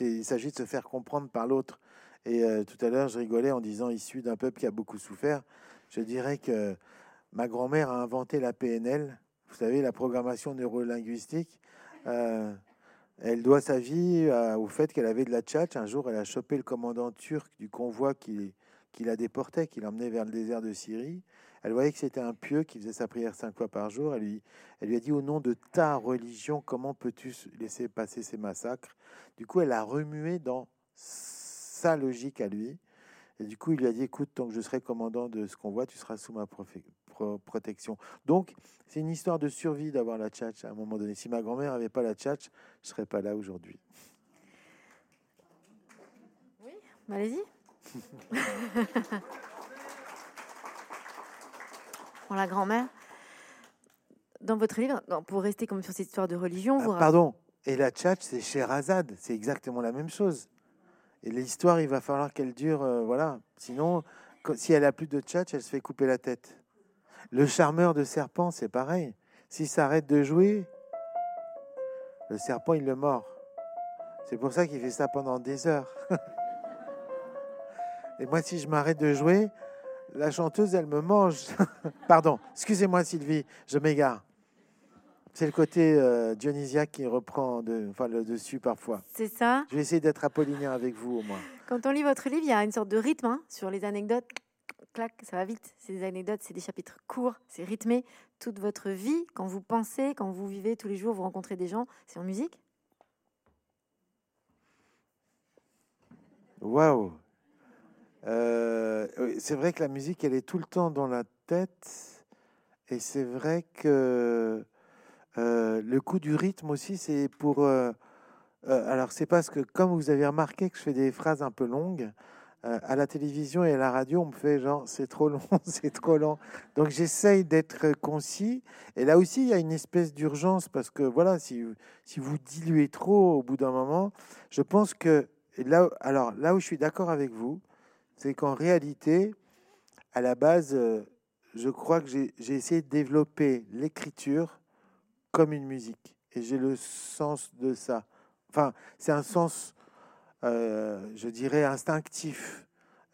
Il s'agit de se faire comprendre par l'autre. Et euh, tout à l'heure, je rigolais en disant issu d'un peuple qui a beaucoup souffert. Je dirais que ma grand-mère a inventé la PNL vous savez, la programmation neurolinguistique, euh, elle doit sa vie euh, au fait qu'elle avait de la tchatch. Un jour, elle a chopé le commandant turc du convoi qui, qui la déportait, qui l'emmenait vers le désert de Syrie. Elle voyait que c'était un pieux qui faisait sa prière cinq fois par jour. Elle lui, elle lui a dit Au nom de ta religion, comment peux-tu laisser passer ces massacres? Du coup, elle a remué dans sa logique à lui. Et du coup, il lui a dit Écoute, tant que je serai commandant de ce convoi, tu seras sous ma protection. Donc, c'est une histoire de survie d'avoir la tchatch à un moment donné. Si ma grand-mère n'avait pas la tchatch, je ne serais pas là aujourd'hui. Oui, allez-y. pour la grand-mère. Dans votre livre, pour rester comme sur cette histoire de religion, vous... Ah, pardon, et la tchatch, c'est Sherazade, c'est exactement la même chose. Et l'histoire, il va falloir qu'elle dure, euh, voilà. Sinon, si elle a plus de tchatch, elle se fait couper la tête. Le charmeur de serpent, c'est pareil. S'il s'arrête de jouer, le serpent, il le mord. C'est pour ça qu'il fait ça pendant des heures. Et moi, si je m'arrête de jouer, la chanteuse, elle me mange. Pardon, excusez-moi Sylvie, je m'égare. C'est le côté euh, dionysiaque qui reprend de, enfin, le dessus parfois. C'est ça. Je vais essayer d'être apollinaire avec vous au moins. Quand on lit votre livre, il y a une sorte de rythme hein, sur les anecdotes clac, ça va vite. C'est des anecdotes, c'est des chapitres courts, c'est rythmé. Toute votre vie, quand vous pensez, quand vous vivez tous les jours, vous rencontrez des gens, c'est en musique? Waouh euh, C'est vrai que la musique, elle est tout le temps dans la tête. Et c'est vrai que euh, le coup du rythme aussi, c'est pour... Euh, alors, c'est parce que, comme vous avez remarqué que je fais des phrases un peu longues, à la télévision et à la radio, on me fait genre c'est trop long, c'est trop long. Donc j'essaye d'être concis. Et là aussi, il y a une espèce d'urgence parce que voilà, si, si vous diluez trop au bout d'un moment, je pense que là, alors là où je suis d'accord avec vous, c'est qu'en réalité, à la base, euh, je crois que j'ai essayé de développer l'écriture comme une musique. Et j'ai le sens de ça. Enfin, c'est un sens, euh, je dirais, instinctif.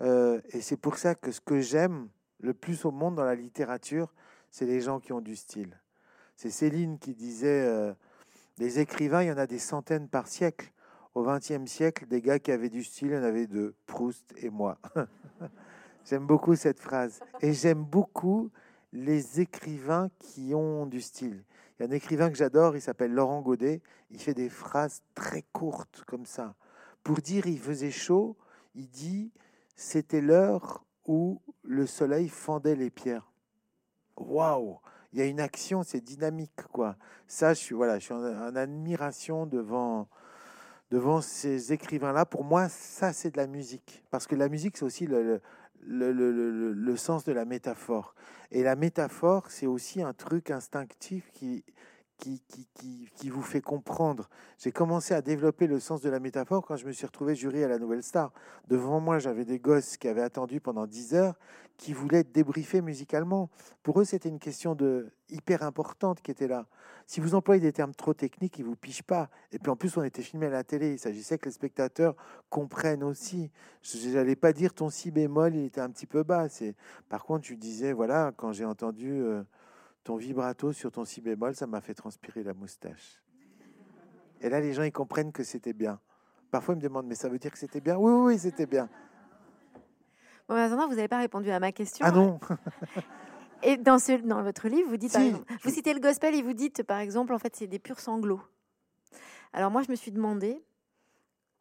Euh, et c'est pour ça que ce que j'aime le plus au monde dans la littérature, c'est les gens qui ont du style. C'est Céline qui disait, les écrivains, il y en a des centaines par siècle. Au XXe siècle, des gars qui avaient du style, il y en avait deux, Proust et moi. j'aime beaucoup cette phrase. Et j'aime beaucoup les écrivains qui ont du style. Il y a un écrivain que j'adore, il s'appelle Laurent Godet. Il fait des phrases très courtes comme ça. Pour dire il faisait chaud, il dit c'était l'heure où le soleil fendait les pierres. Waouh Il y a une action, c'est dynamique quoi. Ça, je suis voilà, je suis en admiration devant devant ces écrivains-là, pour moi, ça, c'est de la musique. Parce que la musique, c'est aussi le, le, le, le, sens de la métaphore. Et la métaphore, c'est aussi un truc instinctif qui, qui, qui, qui, vous fait comprendre. J'ai commencé à développer le sens de la métaphore quand je me suis retrouvé jury à la Nouvelle Star. Devant moi, j'avais des gosses qui avaient attendu pendant 10 heures, qui voulaient débriefer musicalement. Pour eux, c'était une question de hyper importante qui était là. Si vous employez des termes trop techniques, ils vous pichent pas. Et puis en plus, on était filmé à la télé. Il s'agissait que les spectateurs comprennent aussi. Je n'allais pas dire ton si bémol, il était un petit peu bas. Par contre, tu disais voilà, quand j'ai entendu euh, ton vibrato sur ton si bémol, ça m'a fait transpirer la moustache. Et là, les gens ils comprennent que c'était bien. Parfois, ils me demandent mais ça veut dire que c'était bien? Oui, oui, c'était bien. Bon, maintenant, vous n'avez pas répondu à ma question. Ah non Et dans, ce, dans votre livre, vous dites, vous citez le gospel et vous dites, par exemple, en fait, c'est des purs sanglots. Alors moi, je me suis demandé,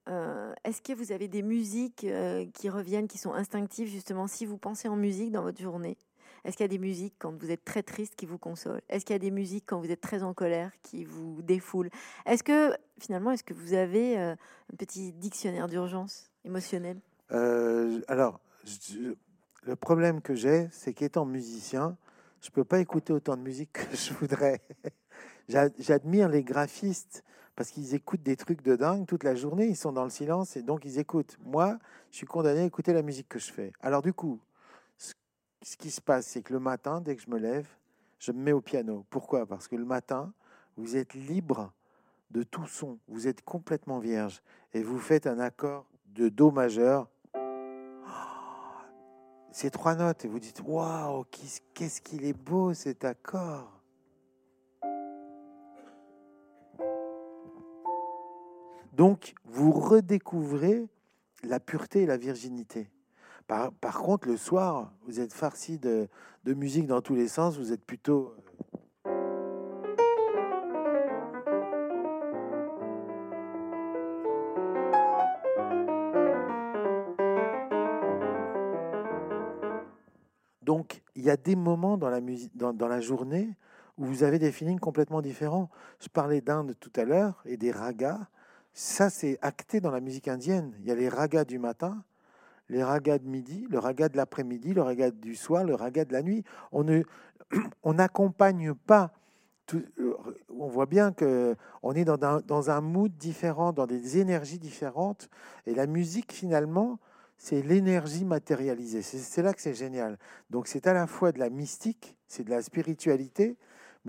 euh, est-ce que vous avez des musiques euh, qui reviennent, qui sont instinctives, justement, si vous pensez en musique dans votre journée? Est-ce qu'il y a des musiques quand vous êtes très triste qui vous consolent? Est-ce qu'il y a des musiques quand vous êtes très en colère qui vous défoulent? Est-ce que, finalement, est-ce que vous avez euh, un petit dictionnaire d'urgence émotionnelle Alors, je, le problème que j'ai, c'est qu'étant musicien, je peux pas écouter autant de musique que je voudrais. J'admire les graphistes parce qu'ils écoutent des trucs de dingue toute la journée, ils sont dans le silence et donc ils écoutent. Moi, je suis condamné à écouter la musique que je fais. Alors du coup, ce qui se passe, c'est que le matin, dès que je me lève, je me mets au piano. Pourquoi? Parce que le matin, vous êtes libre de tout son, vous êtes complètement vierge et vous faites un accord de Do majeur ces trois notes et vous dites Waouh, qu'est-ce qu'il est beau cet accord Donc, vous redécouvrez la pureté et la virginité. Par, contre, le soir, vous êtes farci de, musique dans tous les sens, vous êtes plutôt Donc, il y a des moments dans la, musique, dans, la journée où vous avez des feelings complètement différents. Je parlais d'Inde tout à l'heure et des ragas. Ça, c'est acté dans la musique indienne. Il y a les ragas du matin, les ragas de midi, le raga de l'après-midi, le raga du soir, le raga de la nuit. On ne, on n'accompagne pas. Tout, on voit bien que on est dans un, dans un mood différent, dans des énergies différentes, et la musique finalement c'est l'énergie matérialisée. C'est là que c'est génial. Donc c'est à la fois de la mystique, c'est de la spiritualité,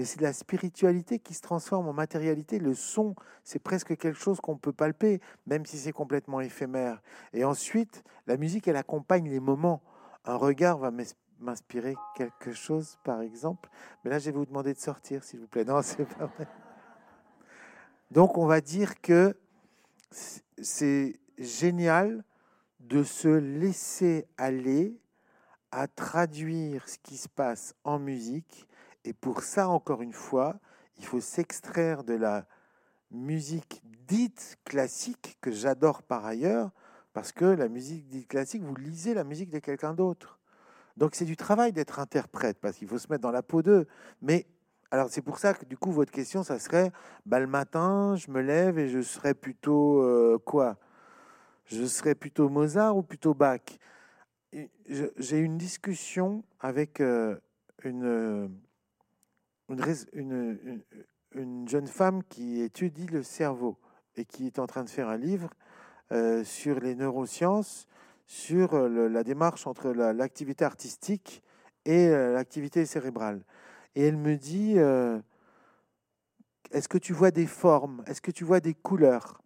mais c'est la spiritualité qui se transforme en matérialité. Le son, c'est presque quelque chose qu'on peut palper, même si c'est complètement éphémère. Et ensuite, la musique, elle accompagne les moments. Un regard va m'inspirer quelque chose, par exemple. Mais là, je vais vous demander de sortir, s'il vous plaît. Non, c'est pas vrai. Donc, on va dire que c'est génial de se laisser aller à traduire ce qui se passe en musique. Et pour ça, encore une fois, il faut s'extraire de la musique dite classique, que j'adore par ailleurs, parce que la musique dite classique, vous lisez la musique de quelqu'un d'autre. Donc c'est du travail d'être interprète, parce qu'il faut se mettre dans la peau d'eux. Mais alors c'est pour ça que du coup, votre question, ça serait, bah, le matin, je me lève et je serais plutôt euh, quoi? Je serais plutôt Mozart ou plutôt Bach? J'ai une discussion avec euh, une, une, une, jeune femme qui étudie le cerveau et qui est en train de faire un livre euh, sur les neurosciences, sur la démarche entre l'activité artistique et l'activité cérébrale. Et elle me dit, est-ce que tu vois des formes? Est-ce que tu vois des couleurs?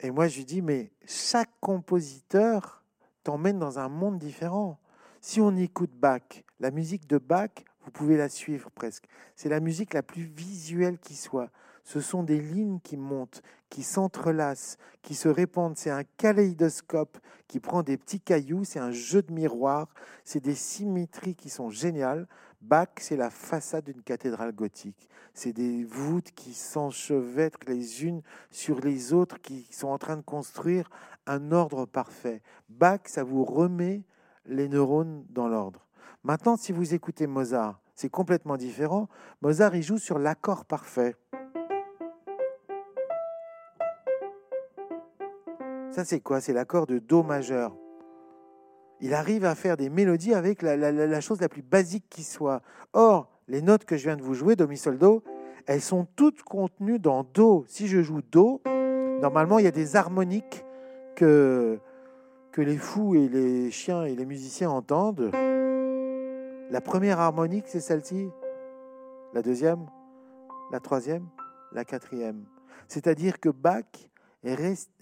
Et moi, je lui dis, mais chaque compositeur t'emmène dans un monde différent. Si on écoute Bach, la musique de Bach, vous pouvez la suivre presque. C'est la musique la plus visuelle qui soit. Ce sont des lignes qui montent, qui s'entrelacent, qui se répandent. C'est un kaléidoscope qui prend des petits cailloux, c'est un jeu de miroirs, c'est des symétries qui sont géniales. Bach, c'est la façade d'une cathédrale gothique. C'est des voûtes qui s'enchevêtrent les unes sur les autres, qui sont en train de construire un ordre parfait. Bach, ça vous remet les neurones dans l'ordre. Maintenant, si vous écoutez Mozart, c'est complètement différent. Mozart, il joue sur l'accord parfait. Ça, c'est quoi? C'est l'accord de Do majeur. Il arrive à faire des mélodies avec la, chose la plus basique qui soit. Or, les notes que je viens de vous jouer, Do, Mi, Sol, Do, elles sont toutes contenues dans Do. Si je joue Do, normalement, il y a des harmoniques que, que les fous et les chiens et les musiciens entendent. La première harmonique, c'est celle-ci. La deuxième, la troisième, la quatrième. C'est-à-dire que Bach,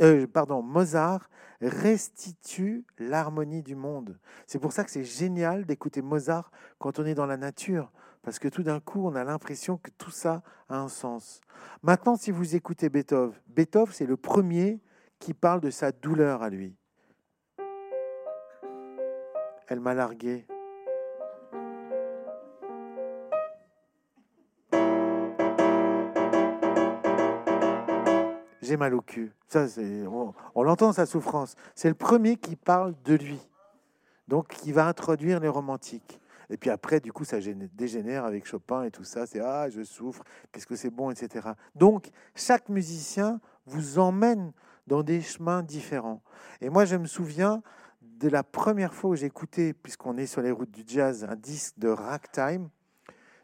euh, pardon, Mozart restitue l'harmonie du monde. C'est pour ça que c'est génial d'écouter Mozart quand on est dans la nature, parce que tout d'un coup, on a l'impression que tout ça a un sens. Maintenant, si vous écoutez Beethoven, Beethoven, c'est le premier qui parle de sa douleur à lui. Elle m'a largué, j'ai mal au cul. Ça, c'est, on, l'entend, sa souffrance. C'est le premier qui parle de lui. Donc, qui va introduire les romantiques. Et puis après, du coup, ça dégénère avec Chopin et tout ça. C'est Ah, je souffre, qu'est-ce que c'est bon, etc. Donc, chaque musicien vous emmène dans des chemins différents. Et moi, je me souviens de la première fois où j'écoutais, puisqu'on est sur les routes du jazz, un disque de ragtime.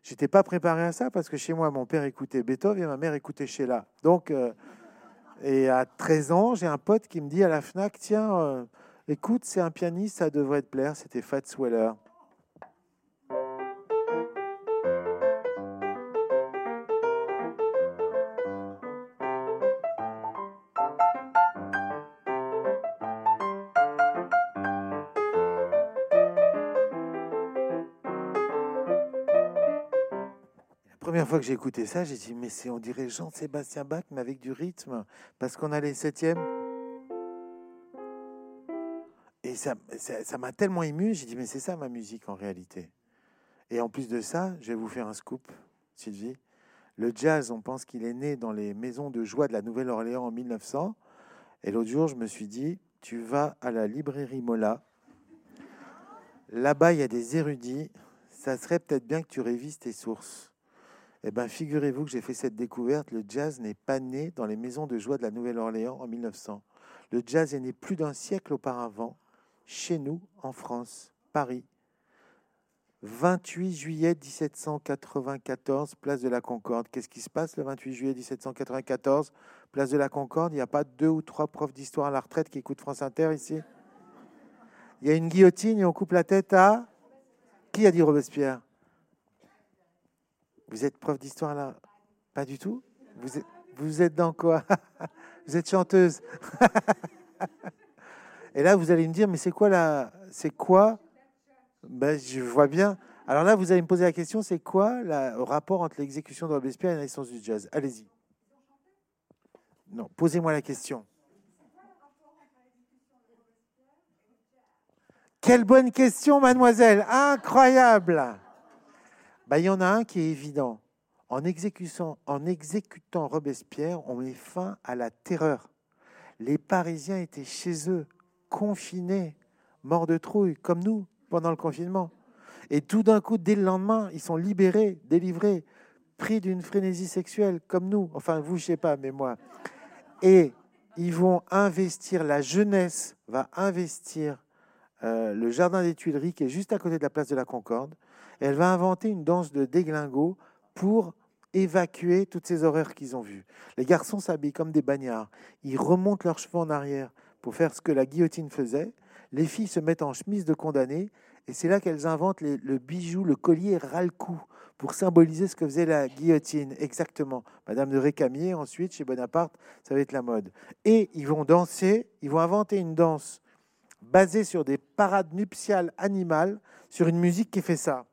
J'étais pas préparé à ça parce que chez moi, mon père écoutait Beethoven et ma mère écoutait Sheila. Donc, euh, et à 13 ans, j'ai un pote qui me dit à la FNAC, tiens, euh, écoute, c'est un pianiste, ça devrait te plaire, c'était Fats Weller. Fois que j'ai écouté ça, j'ai dit, mais c'est, on dirait Jean-Sébastien Bach, mais avec du rythme, parce qu'on a les septièmes. Et ça, ça, m'a tellement ému, j'ai dit, mais c'est ça ma musique en réalité. Et en plus de ça, je vais vous faire un scoop, Sylvie. Le jazz, on pense qu'il est né dans les maisons de joie de la Nouvelle-Orléans en 1900. Et l'autre jour, je me suis dit, tu vas à la librairie Mola. Là-bas, il y a des érudits. Ça serait peut-être bien que tu révises tes sources. Eh bien, figurez-vous que j'ai fait cette découverte. Le jazz n'est pas né dans les maisons de joie de la Nouvelle-Orléans en 1900. Le jazz est né plus d'un siècle auparavant, chez nous, en France, Paris. 28 juillet 1794, place de la Concorde. Qu'est-ce qui se passe le 28 juillet 1794, place de la Concorde Il n'y a pas deux ou trois profs d'histoire à la retraite qui écoutent France Inter ici? Il y a une guillotine et on coupe la tête à... Qui a dit Robespierre? Vous êtes prof d'histoire là? Pas du tout? Vous êtes, vous êtes dans quoi? Vous êtes chanteuse Et là, vous allez me dire, mais c'est quoi la, c'est quoi? Ben, Je vois bien. Alors là, vous allez me poser la question, c'est quoi le rapport entre l'exécution de Robespierre et la naissance du jazz? Allez-y. Non, posez-moi la question. Quelle bonne question, mademoiselle. Incroyable. Bah, il y en a un qui est évident. En exécutant, Robespierre, on met fin à la terreur. Les Parisiens étaient chez eux, confinés, morts de trouille, comme nous, pendant le confinement. Et tout d'un coup, dès le lendemain, ils sont libérés, délivrés, pris d'une frénésie sexuelle, comme nous. Enfin, vous, je sais pas, mais moi. Et ils vont investir, la jeunesse va investir euh, le jardin des Tuileries, qui est juste à côté de la place de la Concorde, elle va inventer une danse de déglingo pour évacuer toutes ces horreurs qu'ils ont vues. Les garçons s'habillent comme des bagnards. Ils remontent leurs cheveux en arrière pour faire ce que la guillotine faisait. les filles se mettent en chemise de condamné, et c'est là qu'elles inventent le bijou, le collier ras-le-cou, pour symboliser ce que faisait la guillotine. Exactement. Madame de Récamier, ensuite, chez Bonaparte, ça va être la mode. Et ils vont danser, ils vont inventer une danse basée sur des parades nuptiales animales, sur une musique qui fait ça.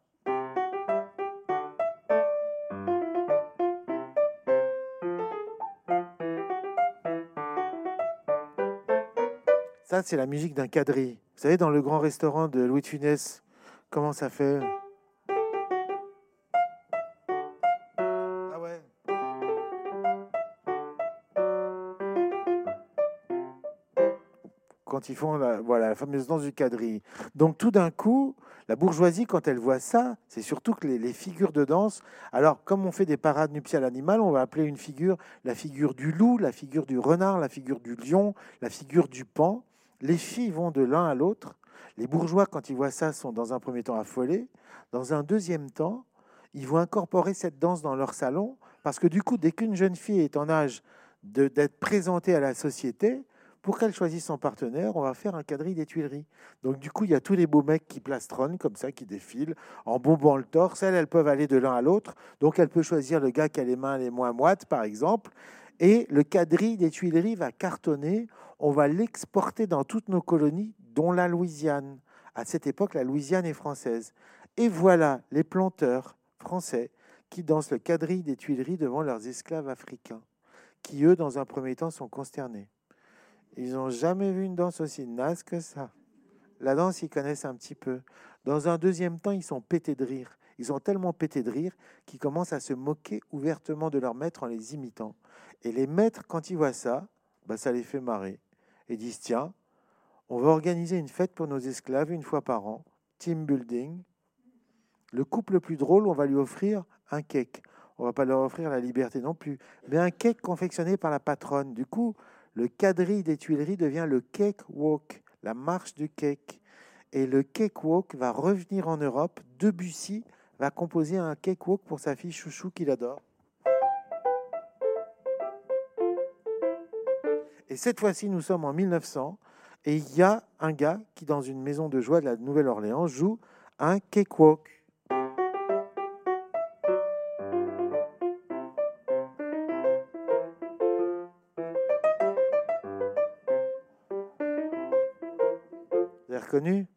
Ça, c'est la musique d'un quadrille. Vous savez, dans le grand restaurant de Louis de Funès, comment ça fait Ah ouais. Quand ils font la, voilà, fameuse danse du quadrille. Donc tout d'un coup, la bourgeoisie, quand elle voit ça, c'est surtout que les, les, figures de danse. Alors, comme on fait des parades nuptiales animales, on va appeler une figure la figure du loup, la figure du renard, la figure du lion, la figure du pan. Les filles vont de l'un à l'autre. Les bourgeois, quand ils voient ça, sont dans un premier temps affolés. Dans un deuxième temps, ils vont incorporer cette danse dans leur salon, parce que du coup, dès qu'une jeune fille est en âge d'être présentée à la société, pour qu'elle choisisse son partenaire, on va faire un quadrille des Tuileries. Donc du coup, il y a tous les beaux mecs qui plastronnent comme ça, qui défilent en bombant le torse. Elles, elles peuvent aller de l'un à l'autre. Donc elle peut choisir le gars qui a les mains les moins moites, par exemple. Et le quadrille des Tuileries va cartonner. On va l'exporter dans toutes nos colonies, dont la Louisiane. À cette époque, la Louisiane est française. Et voilà les planteurs français qui dansent le quadrille des Tuileries devant leurs esclaves africains, qui eux, dans un premier temps, sont consternés. Ils n'ont jamais vu une danse aussi naze que ça. La danse, ils connaissent un petit peu. Dans un deuxième temps, ils sont pétés de rire. Ils ont tellement pété de rire qu'ils commencent à se moquer ouvertement de leurs maîtres en les imitant. Et les maîtres, quand ils voient ça, bah, ça les fait marrer. Et disent, tiens, on va organiser une fête pour nos esclaves une fois par an, team building. Le couple le plus drôle, on va lui offrir un cake. On va pas leur offrir la liberté non plus, mais un cake confectionné par la patronne. Du coup, le quadrille des Tuileries devient le cake walk, la marche du cake. Et le cake walk va revenir en Europe. Debussy va composer un cake walk pour sa fille Chouchou qu'il adore. Et cette fois-ci, nous sommes en 1900 et il y a un gars qui, dans une maison de joie de la Nouvelle-Orléans, joue un cakewalk. Vous avez reconnu?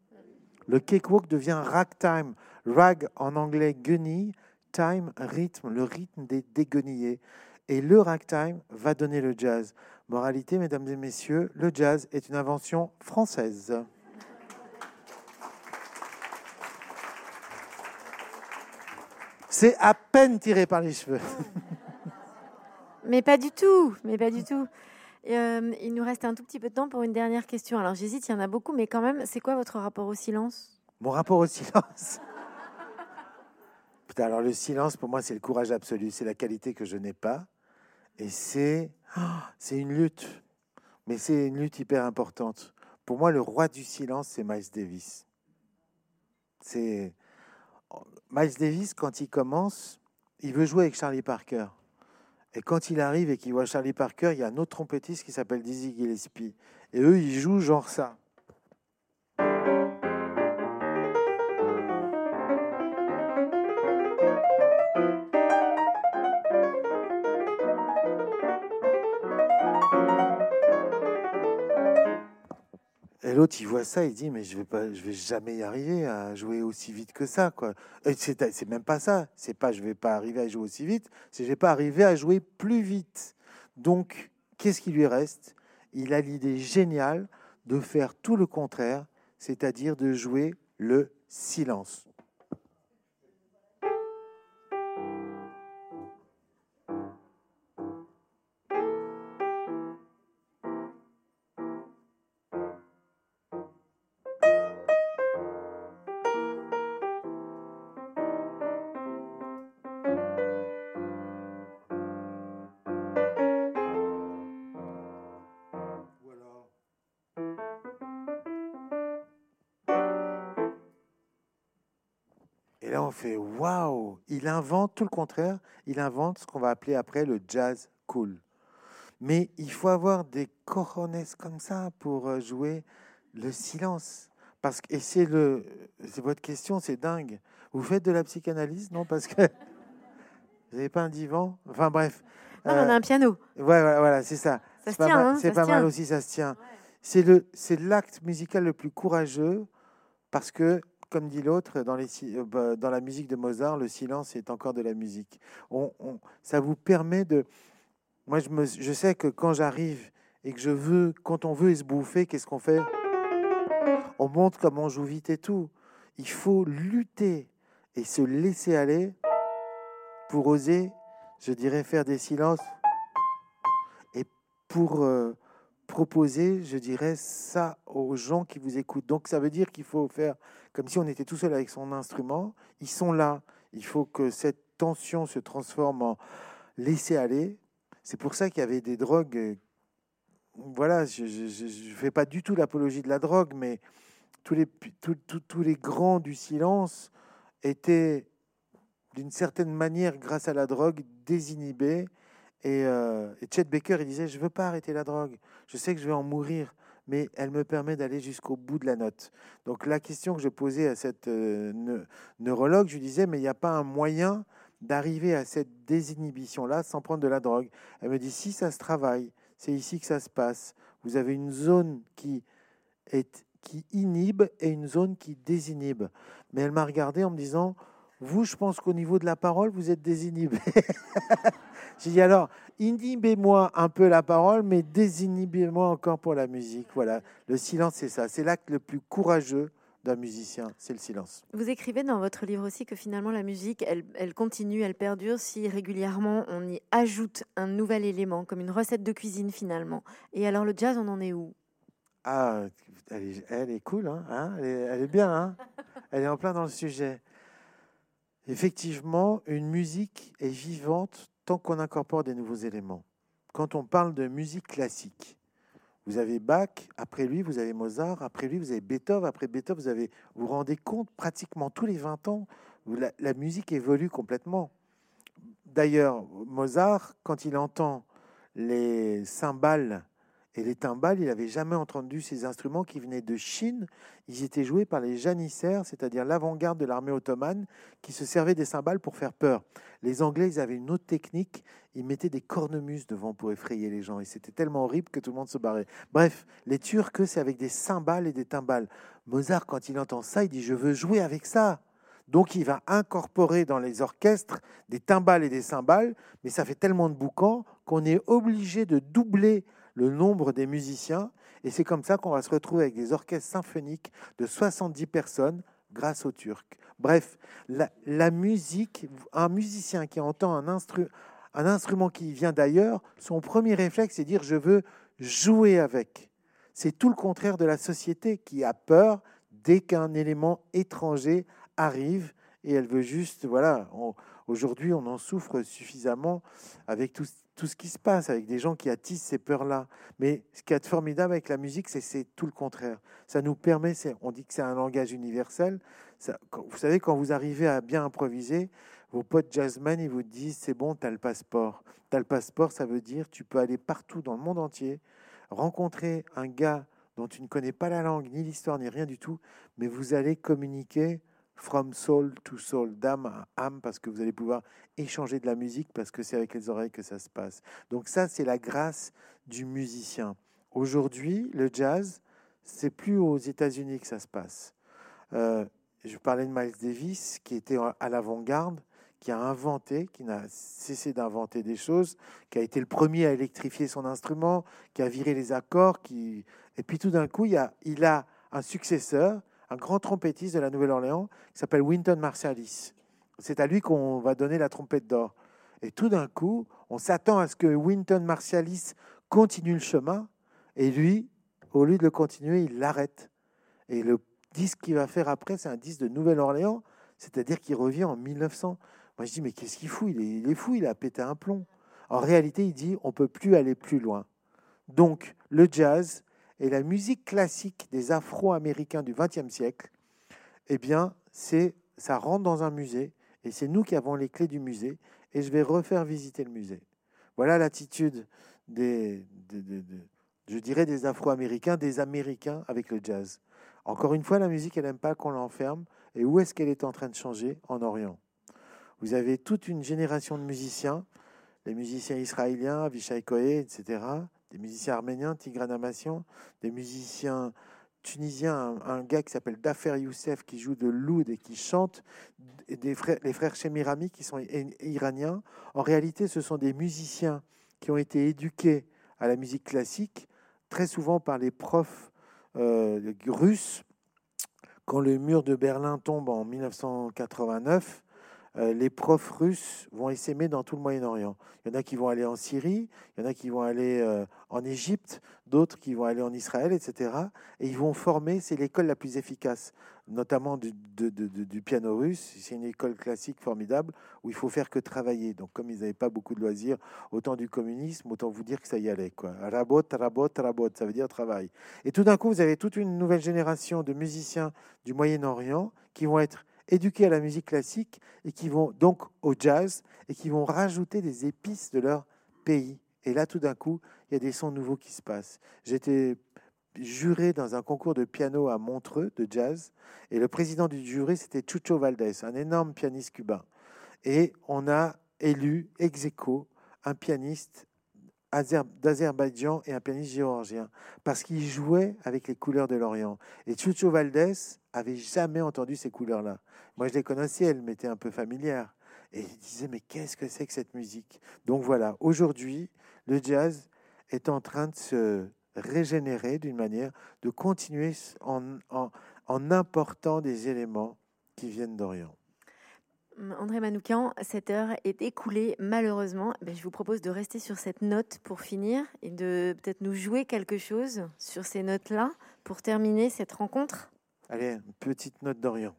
Le cakewalk devient ragtime. Rag en anglais guenille, time rythme, le rythme des déguenillés. Et le ragtime va donner le jazz. Moralité, mesdames et messieurs, le jazz est une invention française. C'est à peine tiré par les cheveux. Mais pas du tout, mais pas du tout. Euh, il nous reste un tout petit peu de temps pour une dernière question. Alors j'hésite, il y en a beaucoup, mais quand même, c'est quoi votre rapport au silence? Mon rapport au silence? Putain, alors le silence, pour moi, c'est le courage absolu. C'est la qualité que je n'ai pas. Et c'est c'est une lutte. Mais c'est une lutte hyper importante. Pour moi, le roi du silence, c'est Miles Davis. C'est Miles Davis, quand il commence, il veut jouer avec Charlie Parker. Et quand il arrive et qu'il voit Charlie Parker, il y a un autre trompettiste qui s'appelle Dizzy Gillespie. Et eux, ils jouent genre ça. L'autre, il voit ça, il dit, mais je vais pas, je vais jamais y arriver à jouer aussi vite que ça, quoi. C'est, même pas ça. C'est pas, je vais pas arriver à jouer aussi vite. C'est, je vais pas arriver à jouer plus vite. Donc, qu'est-ce qui lui reste? Il a l'idée géniale de faire tout le contraire, c'est-à-dire de jouer le silence. Là, on fait waouh Il invente tout le contraire. Il invente ce qu'on va appeler après le jazz cool. Mais il faut avoir des cojones comme ça pour jouer Le silence. Parce que, et c'est le, c'est votre question, c'est dingue. Vous faites de la psychanalyse, non? Parce que vous n'avez pas un divan? Enfin bref. Non, on a Euh, un piano. Ouais, voilà, voilà, c'est ça. Ça C'est se pas tient, mal, hein, c'est pas mal aussi, ça se tient. C'est le, c'est l'acte musical le plus courageux parce que, comme dit l'autre, dans, euh, bah, dans la musique de Mozart, le silence est encore de la musique. On, ça vous permet de. Moi, je, me, sais que quand j'arrive et que je veux, quand on veut se bouffer, qu'est-ce qu'on fait? On montre comment on joue vite et tout. Il faut lutter et se laisser aller pour oser, je dirais, faire des silences et pour euh, proposer, je dirais, ça aux gens qui vous écoutent. Donc ça veut dire qu'il faut faire comme si on était tout seul avec son instrument. Ils sont là. Il faut que cette tension se transforme en laisser aller. C'est pour ça qu'il y avait des drogues. euh, Voilà, je ne fais pas du tout l'apologie de la drogue, mais tous les, grands du silence étaient d'une certaine manière, grâce à la drogue, désinhibés. Et, euh, et Chet Baker, il disait, je veux pas arrêter la drogue. Je sais que je vais en mourir, mais elle me permet d'aller jusqu'au bout de la note. Donc la question que je posais à cette euh, neu- neurologue, je lui disais, mais il n'y a pas un moyen d'arriver à cette désinhibition-là sans prendre de la drogue? Elle me dit, si ça se travaille, c'est ici que ça se passe. Vous avez une zone qui inhibe et une zone qui désinhibe. Mais elle m'a regardé en me disant, vous, je pense qu'au niveau de la parole, vous êtes désinhibé. J'ai dit alors, inhibez-moi un peu la parole, mais désinhibez-moi encore pour la musique. Voilà, le silence, c'est ça. C'est l'acte le plus courageux d'un musicien, c'est le silence. Vous écrivez dans votre livre aussi que finalement la musique, elle, elle continue, elle perdure si régulièrement on y ajoute un nouvel élément, comme une recette de cuisine finalement. Et alors le jazz, on en est où? Ah, elle est, elle est cool, hein, hein elle, est, elle est bien, hein elle est en plein dans le sujet. Effectivement, une musique est vivante tant qu'on incorpore des nouveaux éléments. Quand on parle de musique classique, vous avez Bach, après lui, vous avez Mozart, après lui, vous avez Beethoven, après Beethoven, vous avez, vous vous rendez compte, pratiquement tous les 20 ans, la, la musique évolue complètement. D'ailleurs, Mozart, quand il entend les cymbales et les timbales, il n'avait jamais entendu ces instruments qui venaient de Chine. Ils étaient joués par les janissaires, c'est-à-dire l'avant-garde de l'armée ottomane, qui se servait des cymbales pour faire peur. Les Anglais, ils avaient une autre technique. Ils mettaient des cornemuses devant pour effrayer les gens. Et c'était tellement horrible que tout le monde se barrait. Bref, les Turcs, c'est avec des cymbales et des timbales. Mozart, quand il entend ça, il dit Je veux jouer avec ça. Donc il va incorporer dans les orchestres des timbales et des cymbales, mais ça fait tellement de boucans qu'on est obligé de doubler le nombre des musiciens. Et c'est comme ça qu'on va se retrouver avec des orchestres symphoniques de 70 personnes grâce aux Turcs. Bref, la, musique, un musicien qui entend un, instru, un instrument qui vient d'ailleurs, son premier réflexe, c'est dire je veux jouer avec. C'est tout le contraire de la société qui a peur dès qu'un élément étranger arrive et elle veut juste, voilà, aujourd'hui on en souffre suffisamment avec tout, tout ce qui se passe, avec des gens qui attisent ces peurs-là. Mais ce qui est formidable avec la musique, c'est tout le contraire. Ça nous permet, on dit que c'est un langage universel. Vous savez, quand vous arrivez à bien improviser, vos potes jazzmen, ils vous disent, c'est bon, tu as le passeport. Tu as le passeport, ça veut dire tu peux aller partout dans le monde entier, rencontrer un gars dont tu ne connais pas la langue, ni l'histoire, ni rien du tout, mais vous allez communiquer from soul to soul, d'âme à âme, parce que vous allez pouvoir échanger de la musique, parce que c'est avec les oreilles que ça se passe. Donc ça, c'est la grâce du musicien. Aujourd'hui, le jazz, c'est plus aux États-Unis que ça se passe. Euh, je parlais de Miles Davis, qui était à l'avant-garde, qui a inventé, qui n'a cessé d'inventer des choses, qui a été le premier à électrifier son instrument, qui a viré les accords, qui... et puis tout d'un coup, il, a un successeur, un grand trompettiste de la Nouvelle-Orléans, qui s'appelle Wynton Marsalis. C'est à lui qu'on va donner la trompette d'or. Et tout d'un coup, on s'attend à ce que Wynton Marsalis continue le chemin, et lui, au lieu de le continuer, il l'arrête. Et le disque qu'il va faire après, c'est un disque de Nouvelle-Orléans, c'est-à-dire qu'il revient en 1900. Moi, je dis, mais qu'est-ce qu'il fout? Il est, il est fou, il a pété un plomb. En réalité, il dit, on peut plus aller plus loin. Donc, le jazz et la musique classique des Afro-Américains du XXe siècle, eh bien, c'est, ça rentre dans un musée, et c'est nous qui avons les clés du musée, et je vais refaire visiter le musée. Voilà l'attitude des, de, de, de, je dirais des Afro-Américains, des Américains avec le jazz. Encore une fois, la musique, elle n'aime pas qu'on l'enferme. Et où est-ce qu'elle est en train de changer? En Orient. Vous avez toute une génération de musiciens, les musiciens israéliens, Avishai Koé, etc., des musiciens arméniens, Tigran Amassian, des musiciens tunisiens, un, gars qui s'appelle Dafer Youssef qui joue de l'oud et qui chante, des frères, les frères Chemirami qui sont iraniens. En réalité, ce sont des musiciens qui ont été éduqués à la musique classique, très souvent par les profs euh, russes. Quand le mur de Berlin tombe en 1989, euh, les profs russes vont essaimer dans tout le Moyen-Orient. Il y en a qui vont aller en Syrie, il y en a qui vont aller euh, en Égypte, d'autres qui vont aller en Israël, etc. Et ils vont former, c'est l'école la plus efficace, notamment du, piano russe. C'est une école classique formidable où il faut faire que travailler. Donc comme ils n'avaient pas beaucoup de loisirs, autant du communisme, autant vous dire que ça y allait. Quoi. Rabot, rabot, rabot, ça veut dire travail. Et tout d'un coup, vous avez toute une nouvelle génération de musiciens du Moyen-Orient qui vont être éduqués à la musique classique et qui vont donc au jazz et qui vont rajouter des épices de leur pays. Et là, tout d'un coup, il y a des sons nouveaux qui se passent. J'étais juré dans un concours de piano à Montreux de jazz et le président du jury, c'était Chucho Valdés, un énorme pianiste cubain. Et on a élu ex aequo un pianiste d'Azerbaïdjan et un pianiste géorgien, parce qu'il jouait avec les couleurs de l'Orient. Et Chucho Valdés avait jamais entendu ces couleurs-là. Moi, je les connaissais, elles m'étaient un peu familières. Et il disait, mais qu'est-ce que c'est que cette musique? Donc voilà, aujourd'hui, le jazz est en train de se régénérer d'une manière, de continuer en, en, en important des éléments qui viennent d'Orient. André Manoukian, cette heure est écoulée malheureusement. Ben, je vous propose de rester sur cette note pour finir et de peut-être nous jouer quelque chose sur ces notes-là pour terminer cette rencontre. Allez, une petite note d'Orient.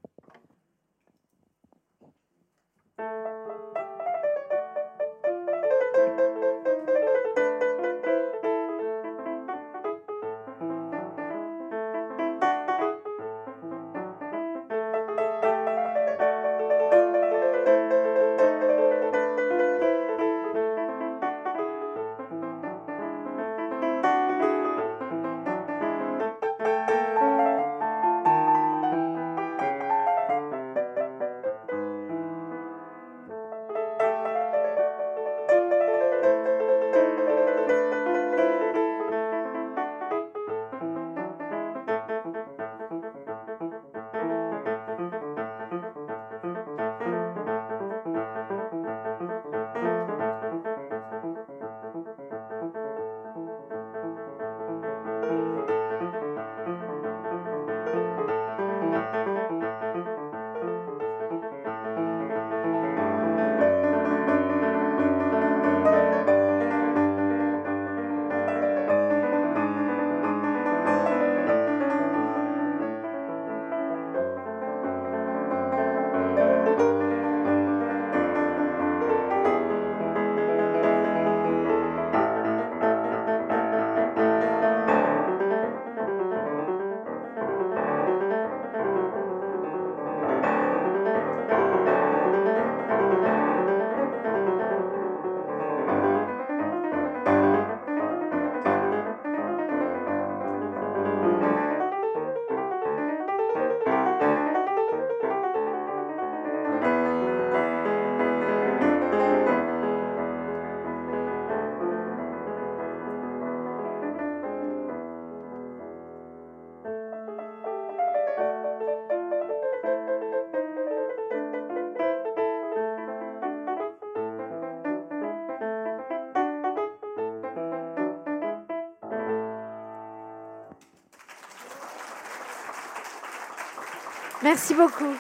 Merci beaucoup.